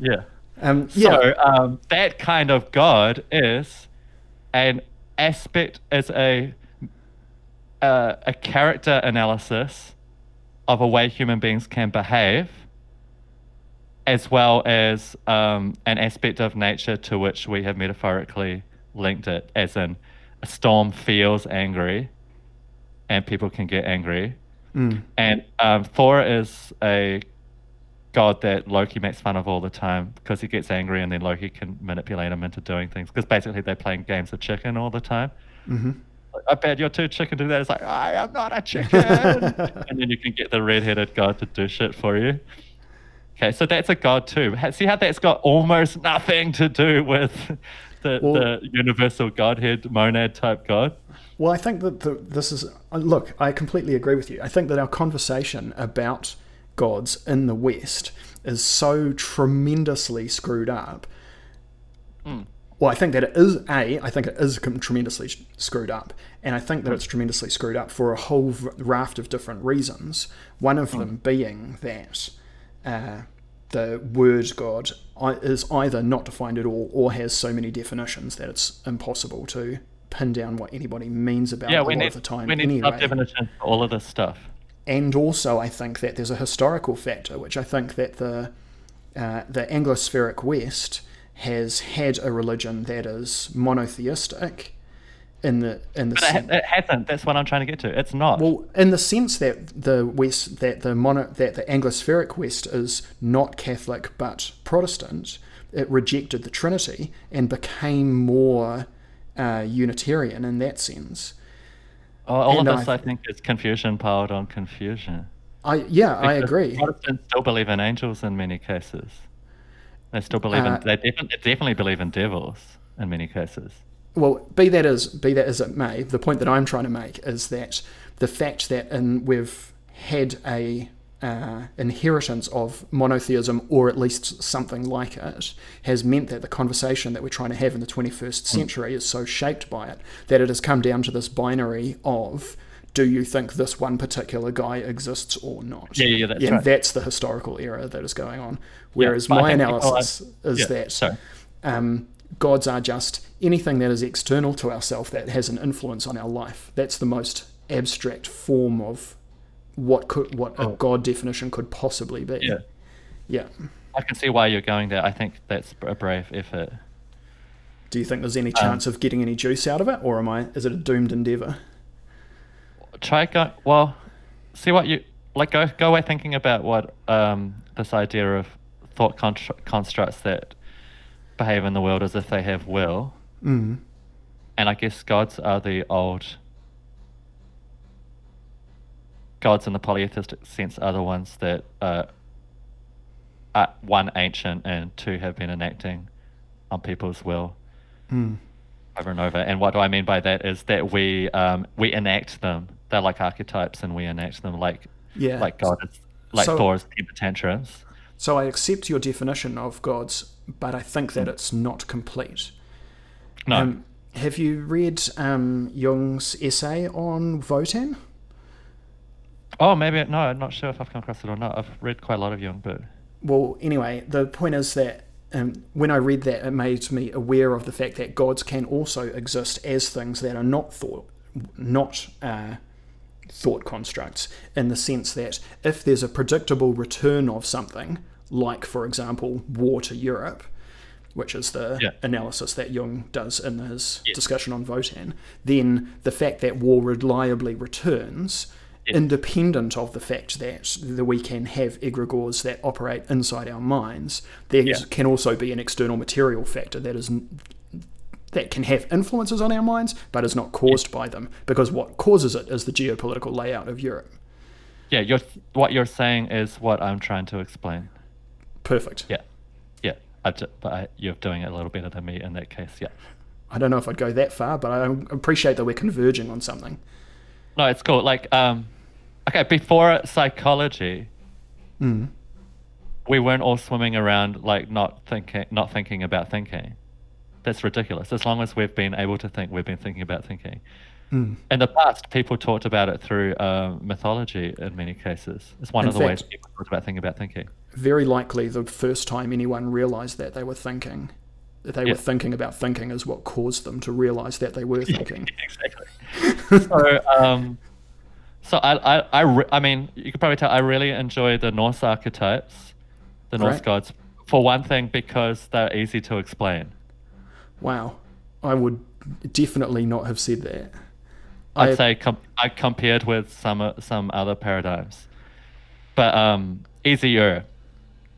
Yeah. Um, yeah, So um, that kind of God is an aspect, is a uh, a character analysis of a way human beings can behave, as well as um, an aspect of nature to which we have metaphorically linked it, as in a storm feels angry, and people can get angry. Mm. And um, Thor is a god that Loki makes fun of all the time because he gets angry and then Loki can manipulate him into doing things. Because basically they're playing games of chicken all the time. hmm Like, I bet you're too chicken to do that. It's like, I am not a chicken. and then you can get the red-headed god to do shit for you. Okay, so that's a god too. See how that's got almost nothing to do with the, Well- the universal godhead monad type god. Well, I think that the, this is. uh, Look, I completely agree with you. I think that our conversation about gods in the West is so tremendously screwed up. Well, I think that it is a. I think it is tremendously screwed up, and I think that it's tremendously screwed up for a whole raft of different reasons. One of them being that uh, the word God is either not defined at all or has so many definitions that it's impossible to pin down what anybody means about Yeah, it a lot need, of the time we need anyway. sub-definitions for all of this stuff. And also, I think that there's a historical factor, which I think that the uh, the Anglospheric West has had a religion that is monotheistic, in the in the But it, sen- ha- it hasn't. That's what I'm trying to get to. It's not. well, in the sense that the West, that the mono, that the Anglospheric West is not Catholic but Protestant, it rejected the Trinity and became more uh, Unitarian in that sense. all all of this, I- I think, is confusion piled on confusion. I yeah, I agree. Protestants still believe in angels in many cases. They still believe Uh, in. They definitely, definitely believe in devils in many cases. well, be that as be that as it may, the point that I'm trying to make is that the fact that in, we've had a uh, inheritance of monotheism, or at least something like it, has meant that the conversation that we're trying to have in the 21st century is so shaped by it that it has come down to this binary of. Do you think this one particular guy exists or not? Yeah, yeah, that's and right. that's the historical error that is going on. Whereas I my think people are- analysis is yeah, that um, gods are just anything that is external to ourself that has an influence on our life. That's the most abstract form of what could what a Oh. god definition could possibly be. Yeah, Yeah. I can see why you're going there. I think that's a brave effort. Do you think there's Um, any chance of getting any juice out of it, or am I? Is it a doomed endeavor? Try go. Well, see what you like. Go go away thinking about what um, this idea of thought constructs that behave in the world as if they have will. Mm. And I guess gods are the old gods in the polytheistic sense are the ones that uh, are one ancient and two have been enacting on people's will Mm. over and over. And what do I mean by that is that we um, we enact them. They're like archetypes, and we enact them like Yeah. like God is like So- Thor's temper tantrums. So I accept your definition of gods, but I think that it's not complete. No, Um, have you read um, Jung's essay on Wotan? oh maybe no. I'm not sure if I've come across it or not. I've read quite a lot of Jung, but Well, anyway, the point is that um, when I read that, it made me aware of the fact that gods can also exist as things that are not thought, not uh, thought constructs, in the sense that if there's a predictable return of something, like for example war to Europe, which is the Yeah. analysis that Jung does in his discussion on Wotan, then the fact that war reliably returns, independent of the fact that, that we can have egregores that operate inside our minds, there Yeah. can also be an external material factor that is that can have influences on our minds, but is not caused by them. Because what causes it is the geopolitical layout of Europe. Yeah, you're, what you're saying is what I'm trying to explain. Perfect. Yeah, yeah. I but I, you're doing it a little better than me in that case. Yeah. I don't know if I'd go that far, but I appreciate that we're converging on something. No, it's cool. Like, um, okay, before psychology, Mm. we weren't all swimming around like not thinking, not thinking about thinking. That's ridiculous. As long as we've been able to think, we've been thinking about thinking. Mm. In the past, people talked about it through um, mythology in many cases. It's one In of the ways people talk about thinking about thinking. Very likely the first time anyone realized that they were thinking, that they Yeah. were thinking about thinking is what caused them to realize that they were thinking. exactly. so, um, so I, I, I, re- I mean, you could probably tell I really enjoy the Norse archetypes, the Norse Right. gods. For one thing, because they're easy to explain. Wow. I would definitely not have said that. I'd I- say com- I compared with some uh, some other paradigms, but um, easier.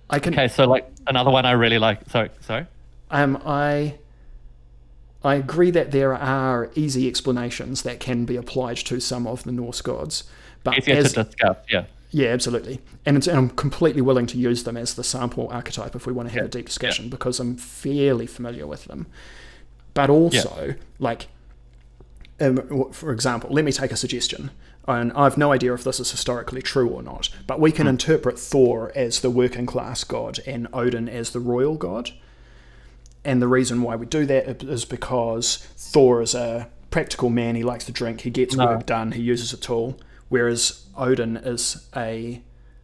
I can Okay, so like another one I really like. Sorry, sorry. Um, I I agree that there are easy explanations that can be applied to some of the Norse gods, but Easier as, to discuss. Yeah. Yeah, absolutely, and, it's, and I'm completely willing to use them as the sample archetype if we want to have Yeah, a deep discussion because I'm fairly familiar with them. But also, like, um, for example, let me take a suggestion. And I've no idea if this is historically true or not, but we can interpret Thor as the working class god and Odin as the royal god. And the reason why we do that is because Thor is a practical man. He likes to drink. He gets No. work done. He uses a tool. Whereas Odin is a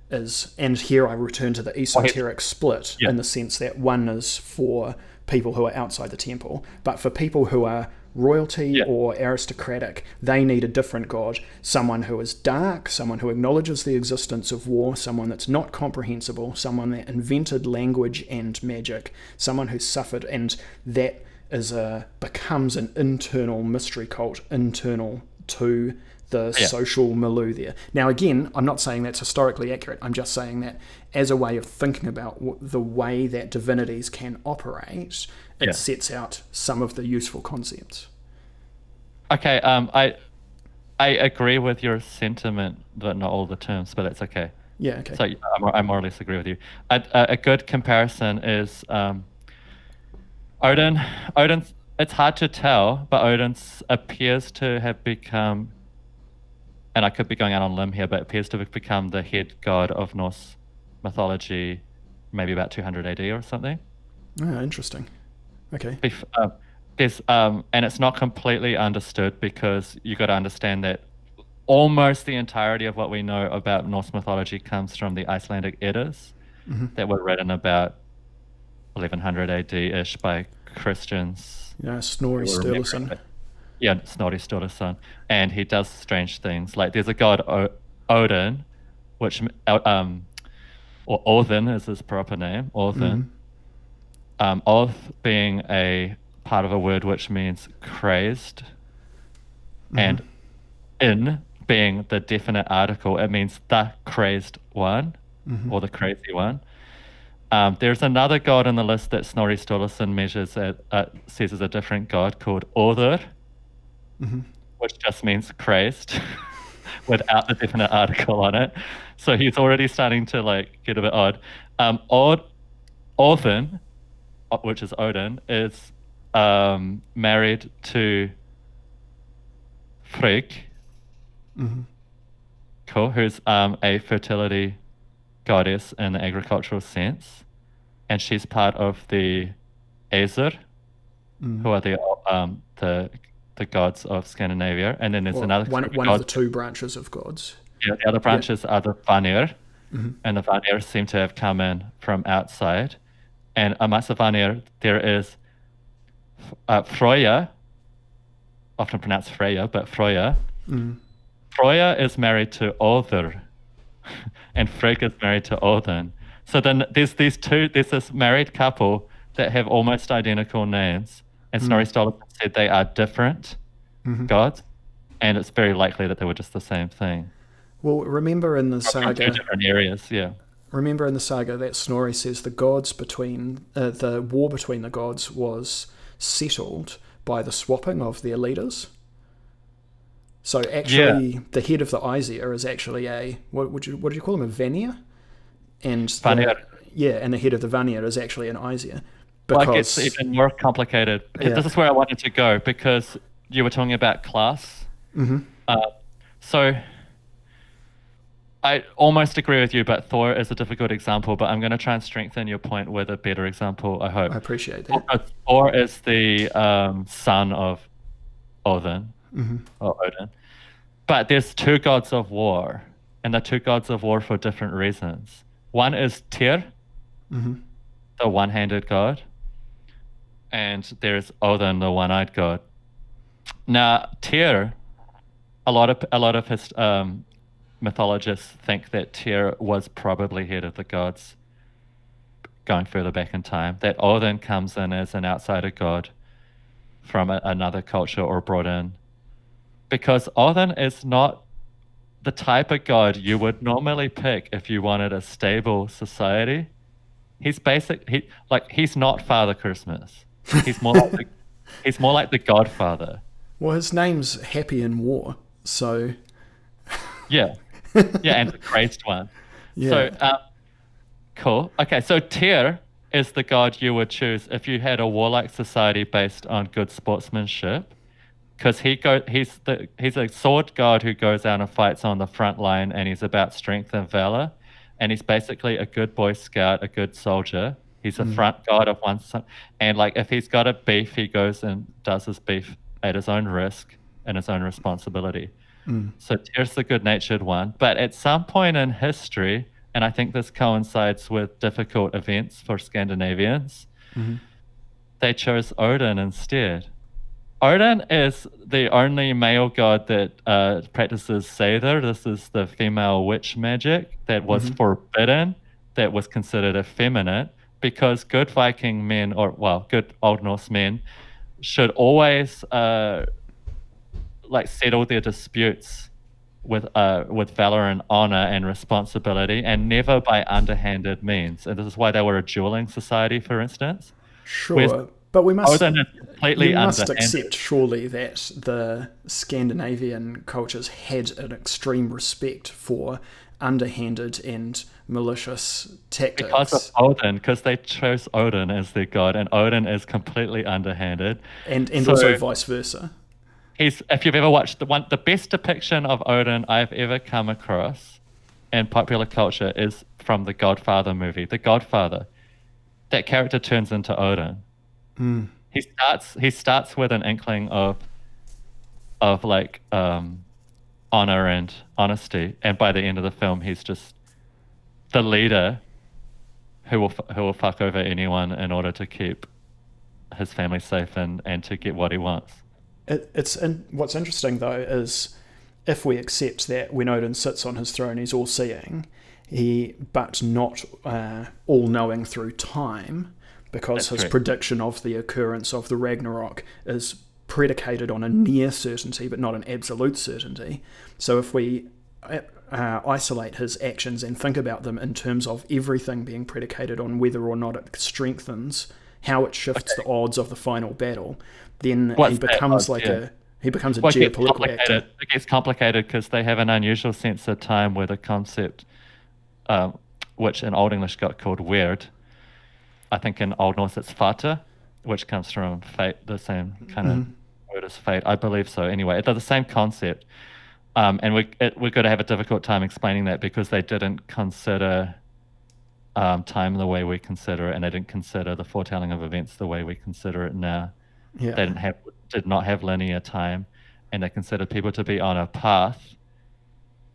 is and here I return to the esoteric split Yeah. in the sense that one is for people who are outside the temple, but for people who are royalty Yeah. or aristocratic, they need a different god, someone who is dark, someone who acknowledges the existence of war, someone that's not comprehensible, someone that invented language and magic, someone who suffered and that is a becomes an internal mystery cult internal to the Yeah. social milieu there. Now, again, I'm not saying that's historically accurate. I'm just saying that as a way of thinking about w- the way that divinities can operate, it Yeah. sets out some of the useful concepts. Okay. Um, I I agree with your sentiment, but not all the terms. But it's okay. Yeah, okay. So I more, or less agree with you. A, a, good comparison is um, Odin. Odin. It's hard to tell, but Odin appears to have become, and I could be going out on a limb here, but appears to have become the head god of Norse mythology, maybe about 200 AD or something. Ah, interesting. Okay. Bef- um, there's um, and it's not completely understood because you got to understand that almost the entirety of what we know about Norse mythology comes from the Icelandic Eddas that were written about 1100 AD ish by Christians. Yeah, Snorri Sturluson. Yeah, Snorri Sturluson, and he does strange things. Like there's a god o- Odin, which um, or Odin is his proper name. Odin. Um, Oth being a part of a word which means crazed, and in being the definite article, it means the crazed one or the crazy one. Um, there's another god in the list that Snorri Sturluson measures at, uh, says is a different god called Other, which just means crazed without the definite article on it. So he's already starting to like get a bit odd. Um, Od- Odin, uh, which is Odin, is um, married to Frigg, cool, who's um, a fertility goddess in the agricultural sense, and she's part of the Aesir, who are the um, the the gods of Scandinavia, and then there's Or another one, one of the two branches of gods. yeah, the other branches are the Vanir, and the Vanir seem to have come in from outside. And amongst the Vanir, there is uh, Freya, often pronounced Freya, but Freya. Freya is married to Other, and Frigg is married to Odin. So then there's these two, there's this married couple that have almost identical names, and Snorri Sturluson said they are different gods, and it's very likely that they were just the same thing. Well, remember in the From two saga, different areas, yeah. remember in the saga that Snorri says the gods between uh, the war between the gods was settled by the swapping of their leaders. So actually, yeah. the head of the Aesir is actually a what would you what do you call him a Vanir, and the, yeah, and the head of the Vanir is actually an Aesir. Because, well, it gets even more complicated. Yeah. This is where I wanted to go because you were talking about class. Mm-hmm. Uh, so I almost agree with you, but Thor is a difficult example. But I'm going to try and strengthen your point with a better example. I hope. I appreciate that. Thor is the um, son of Odin mm-hmm. or Odin, but there's two gods of war, and the two gods of war for different reasons. One is Tyr, mm-hmm. the one-handed god, and there's Odin, the one-eyed god. Now, Tyr, a lot of a lot of his um, mythologists think that Tyr was probably head of the gods going further back in time. That Odin comes in as an outsider god from a, another culture or brought in. Because Odin is not the type of god you would normally pick if you wanted a stable society. He's basic he like he's not Father Christmas. He's more like the, he's more like the Godfather. Well, his name's Happy in War, so yeah, yeah, and the crazed one. Yeah. So, um, cool. Okay, so Tyr is the god you would choose if you had a warlike society based on good sportsmanship, because he go he's the he's a sword god who goes out and fights on the front line, and he's about strength and valor, and he's basically a good boy scout, a good soldier. He's a mm. front god of one, son. and like if he's got a beef, he goes and does his beef at his own risk and his own responsibility. Mm. So Tyr's the good natured one. But at some point in history, and I think this coincides with difficult events for Scandinavians, mm-hmm. they chose Odin instead. Odin is the only male god that uh, practices Seidr. This is the female witch magic that was mm-hmm. forbidden, that was considered effeminate, because good Viking men, or well, good Old Norse men, should always uh, like settle their disputes with uh with valor and honor and responsibility and never by underhanded means. And this is why they were a dueling society for instance. Sure but we must completely we must accept surely that the Scandinavian cultures had an extreme respect for underhanded and malicious tactics. Because of Odin, because they chose Odin as their god, and Odin is completely underhanded. And and so, also vice versa he's if you've ever watched the one the best depiction of Odin I've ever come across in popular culture is from the Godfather movie. The Godfather. That character turns into Odin. Mm. He starts he starts with an inkling of of like um, honor and honesty, and by the end of the film, he's just the leader who will who will fuck over anyone in order to keep his family safe and, and to get what he wants. It, it's in, what's interesting though is if we accept that when Odin sits on his throne, he's all seeing, he but not uh, all knowing through time, because That's his prediction of the occurrence of the Ragnarok is predicated on a near certainty but not an absolute certainty. So if we uh, isolate his actions and think about them in terms of everything being predicated on whether or not it strengthens how it shifts okay. the odds of the final battle, then What's he becomes like yeah. a he becomes a well, geopolitical it actor. It gets complicated because they have an unusual sense of time where the concept, um, which in Old English got called weird, I think in Old Norse it's fata, which comes from fate, the same kind mm-hmm. of fate. I believe so. Anyway, they're the same concept. Um, and we, it, we're going to have a difficult time explaining that because they didn't consider um, time the way we consider it, and they didn't consider the foretelling of events the way we consider it now. Yeah. They didn't have did not have linear time, and they considered people to be on a path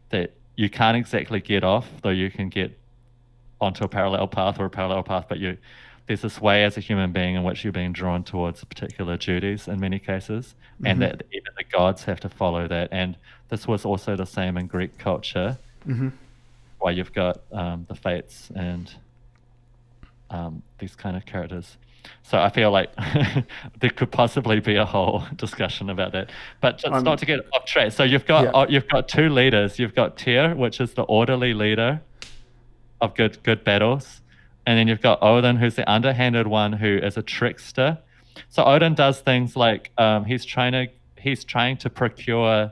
that you can't exactly get off, though you can get onto a parallel path or a parallel path, but you there's this way as a human being in which you're being drawn towards particular duties in many cases, mm-hmm. and that even the gods have to follow that. And this was also the same in Greek culture, mm-hmm. where you've got um, the fates and um, these kind of characters. So I feel like there could possibly be a whole discussion about that. But just um, not to get off track. So you've got yeah. uh, you've got two leaders. You've got Tyr, which is the orderly leader of good good battles, and then you've got Odin, who's the underhanded one, who is a trickster. So Odin does things like um, he's trying to he's trying to procure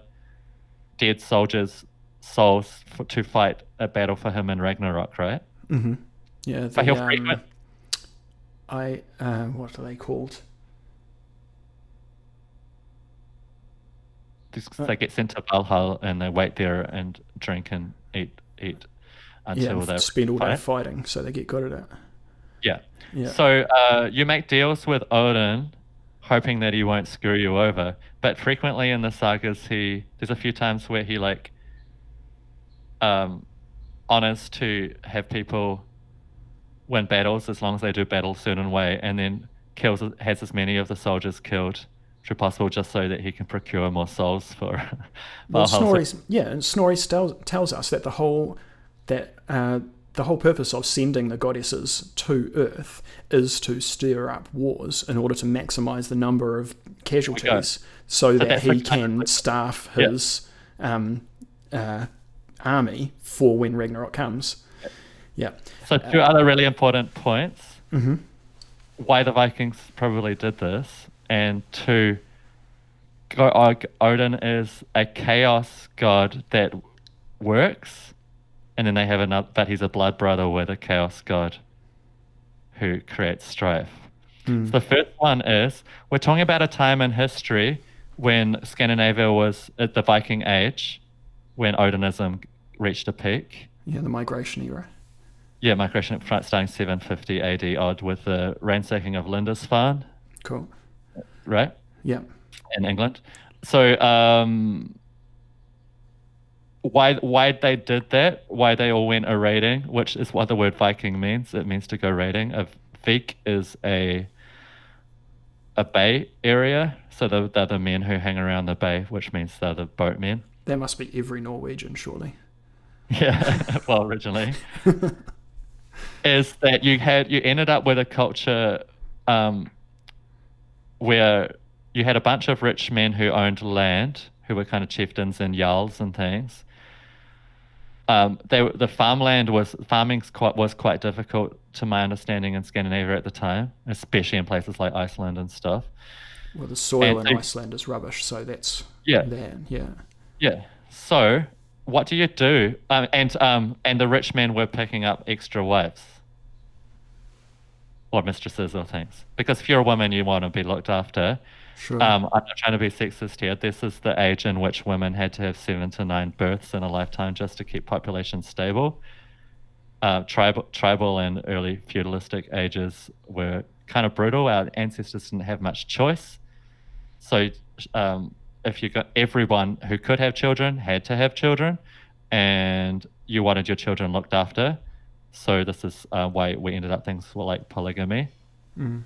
dead soldiers' souls for, to fight a battle for him in Ragnarok, right? Mm-hmm. Yeah, the, But he'll um, frequent. I uh, what are they called? These- They get sent to Valhalla and they wait there and drink and eat eat Yeah, until they spend all day fighting, so they get good at it. Yeah. Yeah. So uh, you make deals with Odin, hoping that he won't screw you over. But frequently in the sagas, he there's a few times where he like um, honors to have people win battles as long as they do battle a certain way, and then kills has as many of the soldiers killed as possible, just so that he can procure more souls for Well. Snorri's, yeah, and Snorri tells, tells us that the whole that uh, the whole purpose of sending the goddesses to Earth is to stir up wars in order to maximize the number of casualties, so that he can staff Yeah. his um, uh, army for when Ragnarok comes. Yeah, So two other really important points. Mhm. Why the Vikings probably did this, and two, Odin is a chaos god that works, and then they have another, but he's a blood brother with a chaos god who creates strife. Mm. So the first one is we're talking about a time in history when Scandinavia was at the Viking Age, when Odinism reached a peak. yeah, the migration era. Yeah, migration starting 750 AD odd with the ransacking of Lindisfarne, Cool. right, Yeah. in England. So, um, why why they did that? Why they all went a raiding, which is what the word Viking means. It means to go raiding. A Vik is a a bay area, so the, they're the men who hang around the bay, which means they're the boatmen. That must be every Norwegian, surely. Yeah, well, originally, is that you had you ended up with a culture um, where you had a bunch of rich men who owned land, who were kind of chieftains and jarls and things. Um, they the farmland was farming quite was quite difficult to my understanding in Scandinavia at the time, especially in places like Iceland and stuff. Well, the soil And in so- Iceland is rubbish, so that's Yeah. Yeah. Yeah. So, what do you do? Um, and um, and the rich men were picking up extra wives or mistresses or things because if you're a woman, you want to be looked after. Sure. Um, I'm not trying to be sexist here. This is the age in which women had to have seven to nine births in a lifetime just to keep population stable. Uh, tribal, tribal and early feudalistic ages were kind of brutal. Our ancestors didn't have much choice. So, um, if you got everyone who could have children had to have children, and you wanted your children looked after, so this is uh, why we ended up things like polygamy. Mm.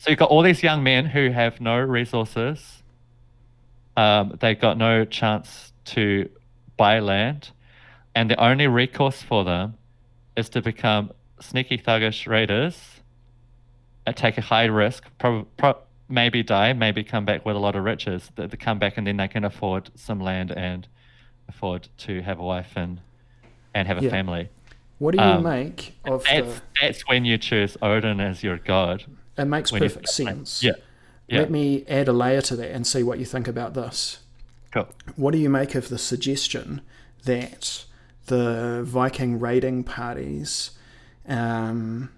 So you've got all these young men who have no resources. Um, they got no chance to buy land, and the only recourse for them is to become sneaky thuggish raiders, take a high risk, prob- pro- maybe die, maybe come back with a lot of riches. They, they come back and then they can afford some land and afford to have a wife and and have a Yeah. family. What do you um, make of That's the? that's when you choose Odin as your god. It makes when perfect sense. Yeah. Yeah. Let me add a layer to that and see what you think about this. Cool. What do you make of the suggestion that the Viking raiding parties um,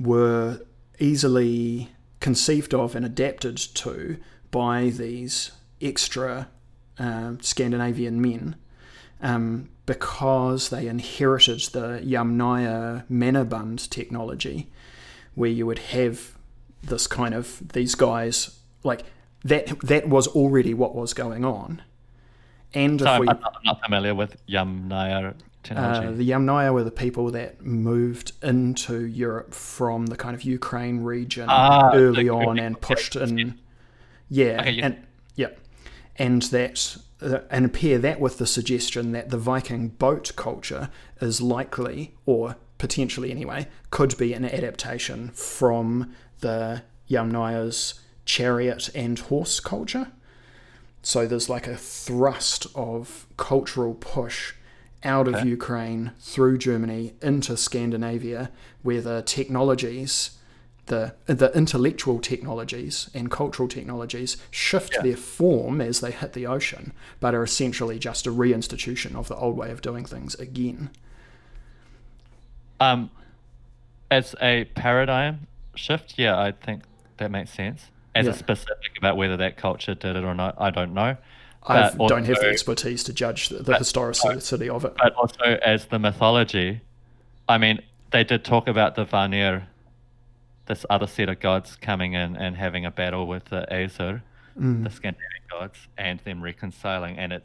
were easily conceived of and adapted to by these extra um, Scandinavian men um, because they inherited the Yamnaya Männerbund technology, where you would have this kind of these guys like that. That was already what was going on, and So if I'm, we I'm not, I'm not familiar with Yamnaya technology. uh, the Yamnaya were the people that moved into Europe from the kind of Ukraine region Ah, early on and pushed in. Yeah, Okay, yeah. and yeah, and that uh, and pair that with the suggestion that the Viking boat culture is likely, or potentially anyway, could be an adaptation from the Yamnaya's chariot and horse culture. So there's like a thrust of cultural push out of Okay. Ukraine through Germany into Scandinavia, where the technologies the the intellectual technologies and cultural technologies shift Yeah. their form as they hit the ocean, but are essentially just a reinstitution of the old way of doing things again. Um, as a paradigm shift, yeah, I think that makes sense. As Yeah. a specific about whether that culture did it or not, I don't know. I don't have the expertise to judge the, the historicity of it. But also as the mythology, I mean, they did talk about the Vanir, this other set of gods coming in and having a battle with the Aesir, Mm. the Scandinavian gods, and them reconciling, and it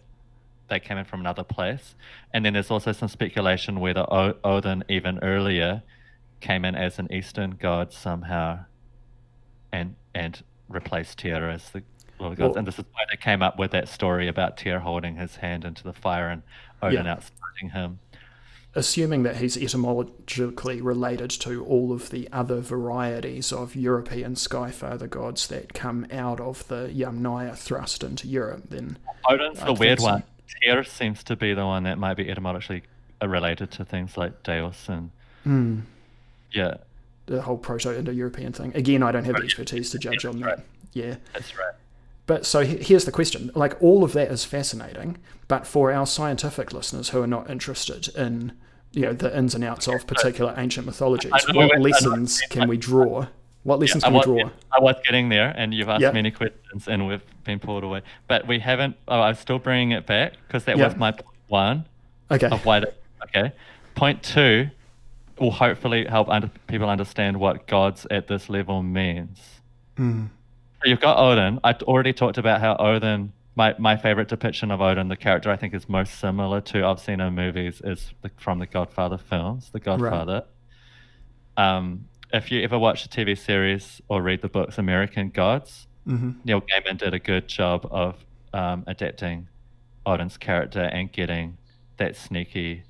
they came in from another place. And then there's also some speculation whether o- Odin even earlier came in as an Eastern god somehow, and and replaced Tyr as the Lord of gods. Well- and this is why they came up with that story about Tyr holding his hand into the fire and Odin Yeah. outsmarting him. assuming that he's etymologically related to all of the other varieties of European skyfather gods that come out of the Yamnaya thrust into Europe, then Odin's I the weird so. one. Tyr seems to be the one that might be etymologically uh, related to things like Deus and hmm, yeah, the whole Proto-Indo-European thing. Again, I don't have the expertise to judge on that's that. Yeah. that's right. But so here's the question: like all of that is fascinating, but for our scientific listeners who are not interested in you know the ins and outs of particular ancient mythologies, what lessons can we draw? What lessons I can we was, draw? I was getting there, and you've asked Yeah. many questions, and we've been pulled away. But we haven't. Oh, I'm still bringing it back because that Yeah. was my point one Okay. of why. Okay, point two will hopefully help under, people understand what gods at this level means. Mm. So you've got Odin. I already talked about how Odin, my, my favorite depiction of Odin, the character I think is most similar to I've seen in movies, is the, from the Godfather films, The Godfather. Um, if you ever watch the TV series or read the books American Gods, hmm Neil Gaiman did a good job of um, adapting Odin's character and getting that sneaky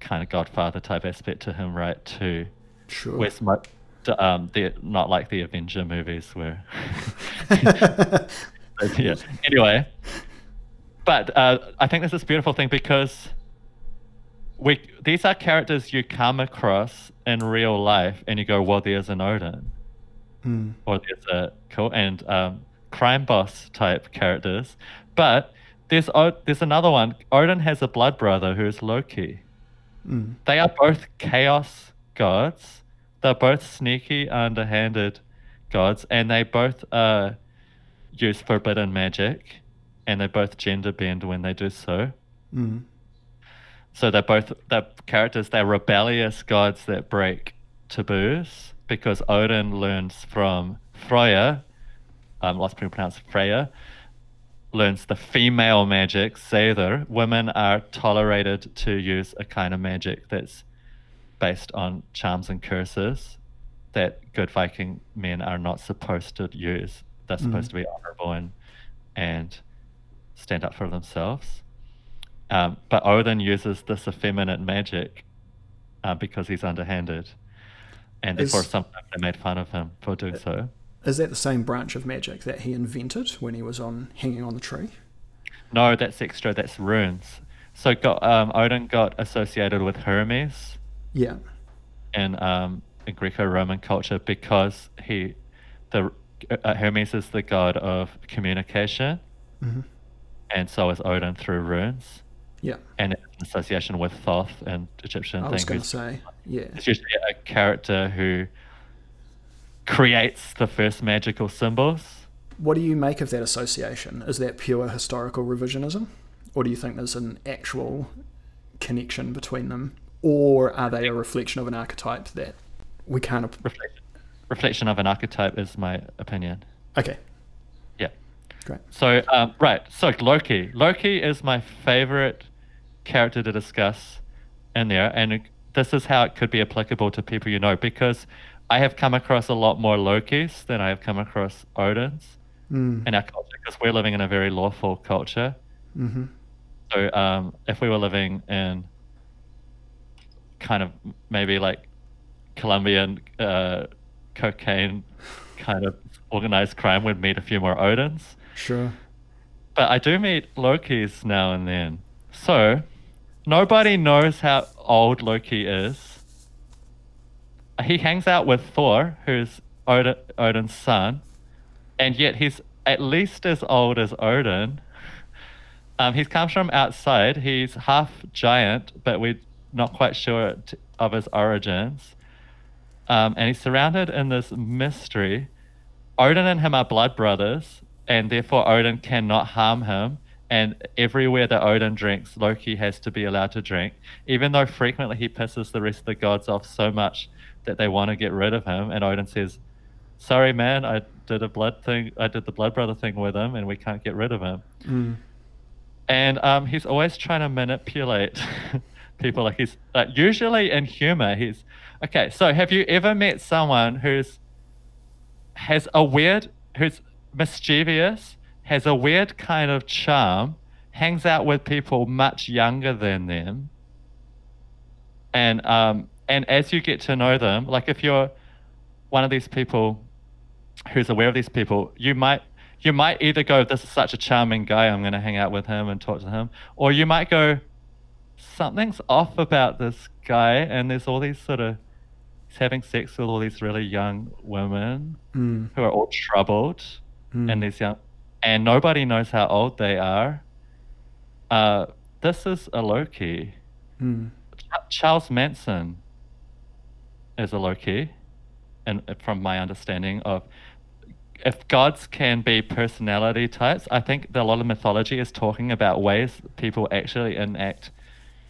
kind of Godfather type aspect to him right too. Sure. Where's my, um, the not like the Avenger movies where. Yeah. Anyway, but uh, I think this is a beautiful thing because we these are characters you come across in real life, and you go, "Well, there's an Odin, Mm. or there's a cool and um, crime boss type characters." But there's O- there's another one. Odin has a blood brother who's Loki. Mm. They are both chaos gods. They're both sneaky, underhanded gods, and they both uh, use forbidden magic, and they both gender bend when they do so. Mm. So they're both they're characters. They're rebellious gods that break taboos because Odin learns from Freya. Um, lots of people pronounce Freya. Learns the female magic, Seidr. Women are tolerated to use a kind of magic that's based on charms and curses that good Viking men are not supposed to use. They're supposed to be honorable and and stand up for themselves. Um, but Odin uses this effeminate magic uh, because he's underhanded, and Is- therefore sometimes they made fun of him for doing so. Is that the same branch of magic that he invented when he was on hanging on the tree? No, that's extra. That's runes. So got, um, Odin got associated with Hermes Yeah. in, um, in Greco-Roman culture because he, the uh, Hermes is the god of communication, hmm and so is Odin through runes, Yeah. and an association with Thoth and Egyptian I was going to say, yeah. It's usually a character who creates the first magical symbols. What do you make of that association? Is that pure historical revisionism? Or do you think there's an actual connection between them? Or are they a reflection of an archetype that we can't. Reflection, reflection of an archetype is my opinion. Okay, Yeah. great. So um, right, so Loki. Loki is my favorite character to discuss in there, and this is how it could be applicable to people you know because I have come across a lot more Lokis than I have come across Odins Mm, in our culture because we're living in a very lawful culture. hmm So um, if we were living in kind of maybe like Colombian uh, cocaine kind of organized crime, we'd meet a few more Odins. Sure. But I do meet Lokis now and then. So nobody knows how old Loki is. he hangs out with Thor, who's Odin, Odin's son, and yet he's at least as old as Odin. Um, he comes from outside. He's half giant, but we're not quite sure t- of his origins. Um, and he's surrounded in this mystery. Odin and him are blood brothers, and therefore Odin cannot harm him. And everywhere that Odin drinks, Loki has to be allowed to drink, even though frequently he pisses the rest of the gods off so much that they want to get rid of him. And Odin says, "Sorry, man, I did a blood thing. I did the blood brother thing with him, and we can't get rid of him." Mm. And um, he's always trying to manipulate people. Like he's like usually in humor. He's okay. So have you ever met someone who's has a weird, who's mischievous, has a weird kind of charm, hangs out with people much younger than them, and um, and as you get to know them, like if you're one of these people who's aware of these people, you might you might either go, "This is such a charming guy, I'm going to hang out with him and talk to him," or you might go, "Something's off about this guy," and there's all these sort of he's having sex with all these really young women Mm. who are all troubled, Mm. and these young, and nobody knows how old they are. Uh, this is a Loki. Mm. Ch- Charles Manson is a Loki, and uh, from my understanding of, if gods can be personality types, I think that a lot of mythology is talking about ways people actually enact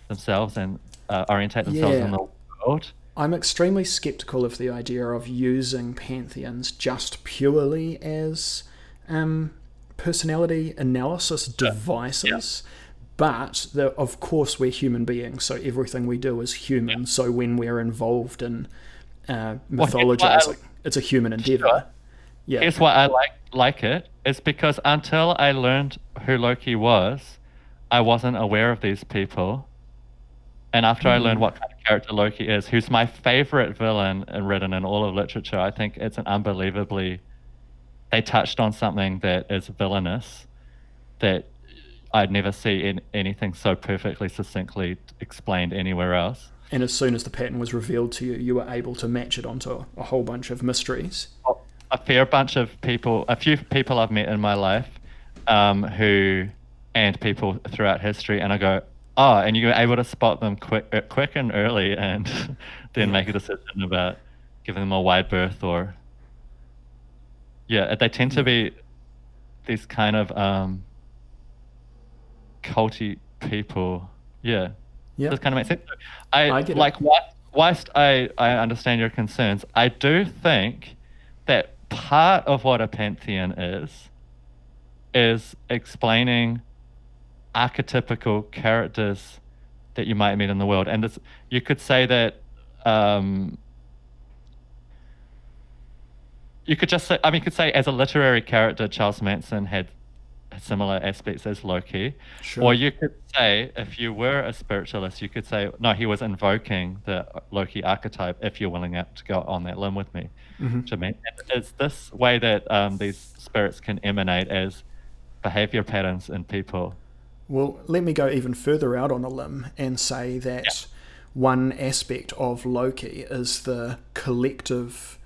themselves and uh, orientate themselves Yeah. in the world. I'm extremely skeptical of the idea of using pantheons just purely as um, personality analysis devices. But the, of course, we're human beings, so everything we do is human. So when we're involved in uh, Well, mythologizing, it's a human endeavor. Sure. Yeah. Here's why I like like it. It's because until I learned who Loki was, I wasn't aware of these people. And after I learned what kind of character Loki is, who's my favorite villain and written in all of literature, I think it's an unbelievably they touched on something that is villainous that I'd never see in anything so perfectly succinctly explained anywhere else. and as soon as the pattern was revealed to you, you were able to match it onto a whole bunch of mysteries. a fair bunch of people, a few people I've met in my life, um, who, and people throughout history, and I go, oh, and you're able to spot them quick, uh, quick and early, and then make a decision about giving them a wide berth or, yeah, they tend to be these kind of um, culty people. Yeah, Yeah. does kind of make sense. I, I like whilst, whilst I, I understand your concerns, I do think that part of what a pantheon is is explaining archetypical characters that you might meet in the world, and it's, you could say that. Um, you could just say, I mean, you could say as a literary character, Charles Manson had similar aspects as Loki. Sure. Or you could say, if you were a spiritualist, you could say, no, he was invoking the Loki archetype. If you're willing to go on that limb with me, Mhm. which I mean, it's this way that um, these spirits can emanate as behavior patterns in people. Well, let me go even further out on a limb and say that one aspect of Loki is the collective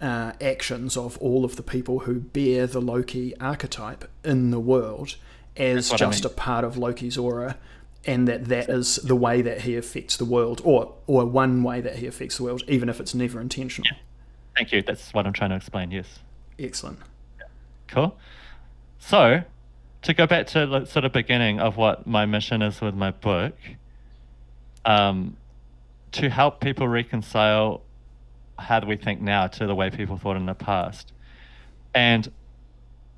uh, actions of all of the people who bear the Loki archetype in the world as what I just mean. a part of Loki's aura, and that that is the way that he affects the world, or or one way that he affects the world, even if it's never intentional. Thank you. That's what I'm trying to explain. Yes. Excellent. Cool. So, to go back to the sort of beginning of what my mission is with my book, um, to help people reconcile how do we think now to the way people thought in the past, and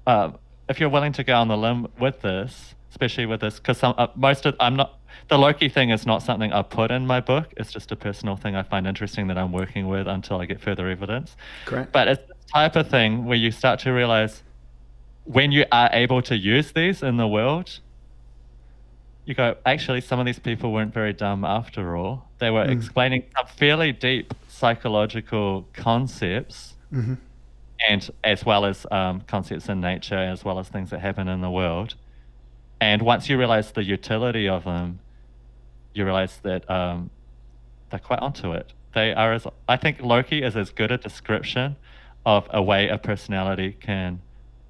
uh, if you're willing to go on the limb with this, especially with this, because uh, most of I'm not the Loki thing is not something I put in my book. It's just a personal thing I find interesting that I'm working with until I get further evidence. Great. But it's the type of thing where you start to realize when you are able to use these in the world, you go, actually, some of these people weren't very dumb after all. They were Mm. explaining some fairly deep psychological concepts, hmm and as well as um, concepts in nature, as well as things that happen in the world. And once you realize the utility of them, you realize that um, they're quite onto it. they are as I think Loki is as good a description of a way a personality can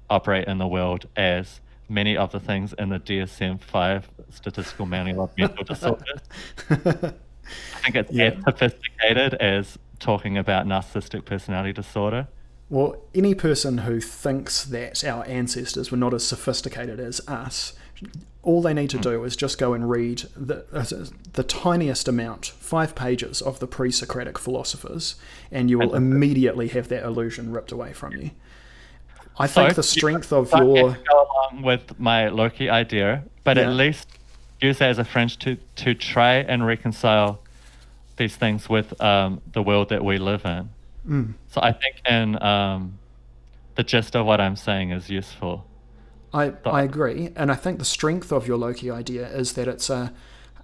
operate in the world as many of the things in the DSM five statistical manual of mental disorders. I think it's Yeah. as sophisticated as talking about narcissistic personality disorder. Well, any person who thinks that our ancestors were not as sophisticated as us, all they need to do is just go and read the, uh, the tiniest amount, five pages of the pre Socratic philosophers, and you will immediately have that illusion ripped away from you. I So, think the strength of your. go along with my Loki idea, but Yeah. at least use that as a fringe to to try and reconcile these things with um, the world that we live in. Mm. So I think in um, the gist of what I'm saying is useful. I, I agree, and I think the strength of your Loki idea is that it's a,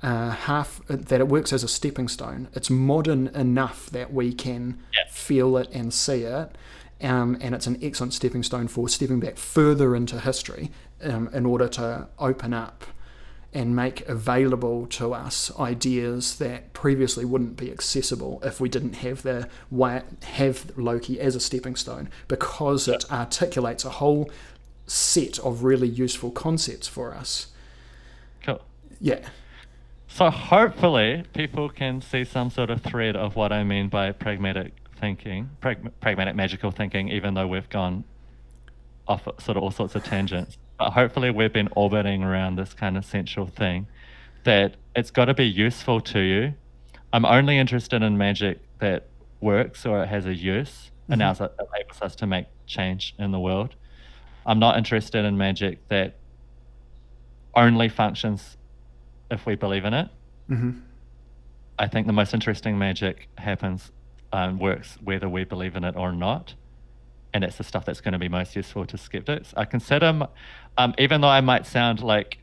a half that it works as a stepping stone. It's modern enough that we can Yeah. feel it and see it, um, and it's an excellent stepping stone for stepping back further into history um, in order to open up and make available to us ideas that previously wouldn't be accessible if we didn't have the have Loki as a stepping stone because it articulates a whole set of really useful concepts for us. Cool. Yeah. So hopefully people can see some sort of thread of what I mean by pragmatic thinking, prag- pragmatic magical thinking, even though we've gone off sort of all sorts of tangents. But hopefully we've been orbiting around this kind of central thing that it's got to be useful to you. I'm only interested in magic that works or it has a use and now it enables us to make change in the world. I'm not interested in magic that only functions if we believe in it. hmm I think the most interesting magic happens um, works whether we believe in it or not, and it's the stuff that's going to be most useful to skeptics. I consider, um, even though I might sound like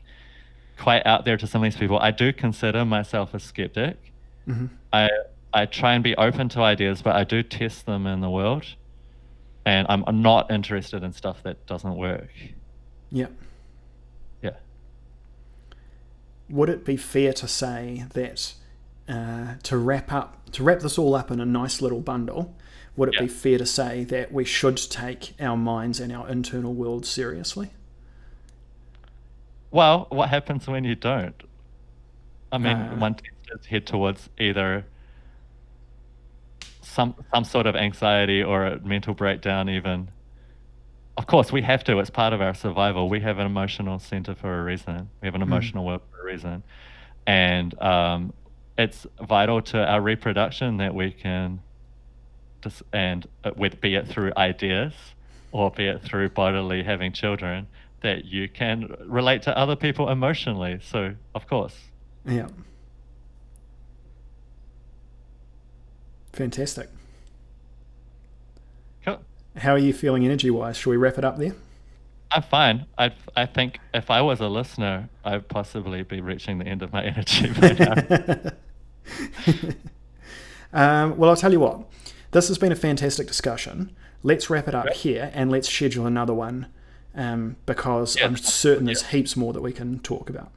quite out there to some of these people, I do consider myself a skeptic. hmm I I try and be open to ideas, but I do test them in the world, and I'm, I'm not interested in stuff that doesn't work. Yeah. Yeah. Would it be fair to say that uh, to wrap up to wrap this all up in a nice little bundle? Would it Yeah. be fair to say that we should take our minds and our internal world seriously? Well, what happens when you don't? I mean, Uh, one tends to head towards either some some sort of anxiety or a mental breakdown. Even, of course, we have to. It's part of our survival. We have an emotional center for a reason. We have an emotional world for a reason, and um, it's vital to our reproduction that we can, and uh, with be it through ideas or be it through bodily having children, that you can relate to other people emotionally. So, of course. Yeah. Fantastic. Cool. How are you feeling energy wise? Shall we wrap it up there? I'm fine. I I think if I was a listener, I'd possibly be reaching the end of my energy by now. um, well, I'll tell you what. This has been a fantastic discussion. Let's wrap it up Great. here and let's schedule another one um, because Yeah. I'm certain there's heaps more that we can talk about.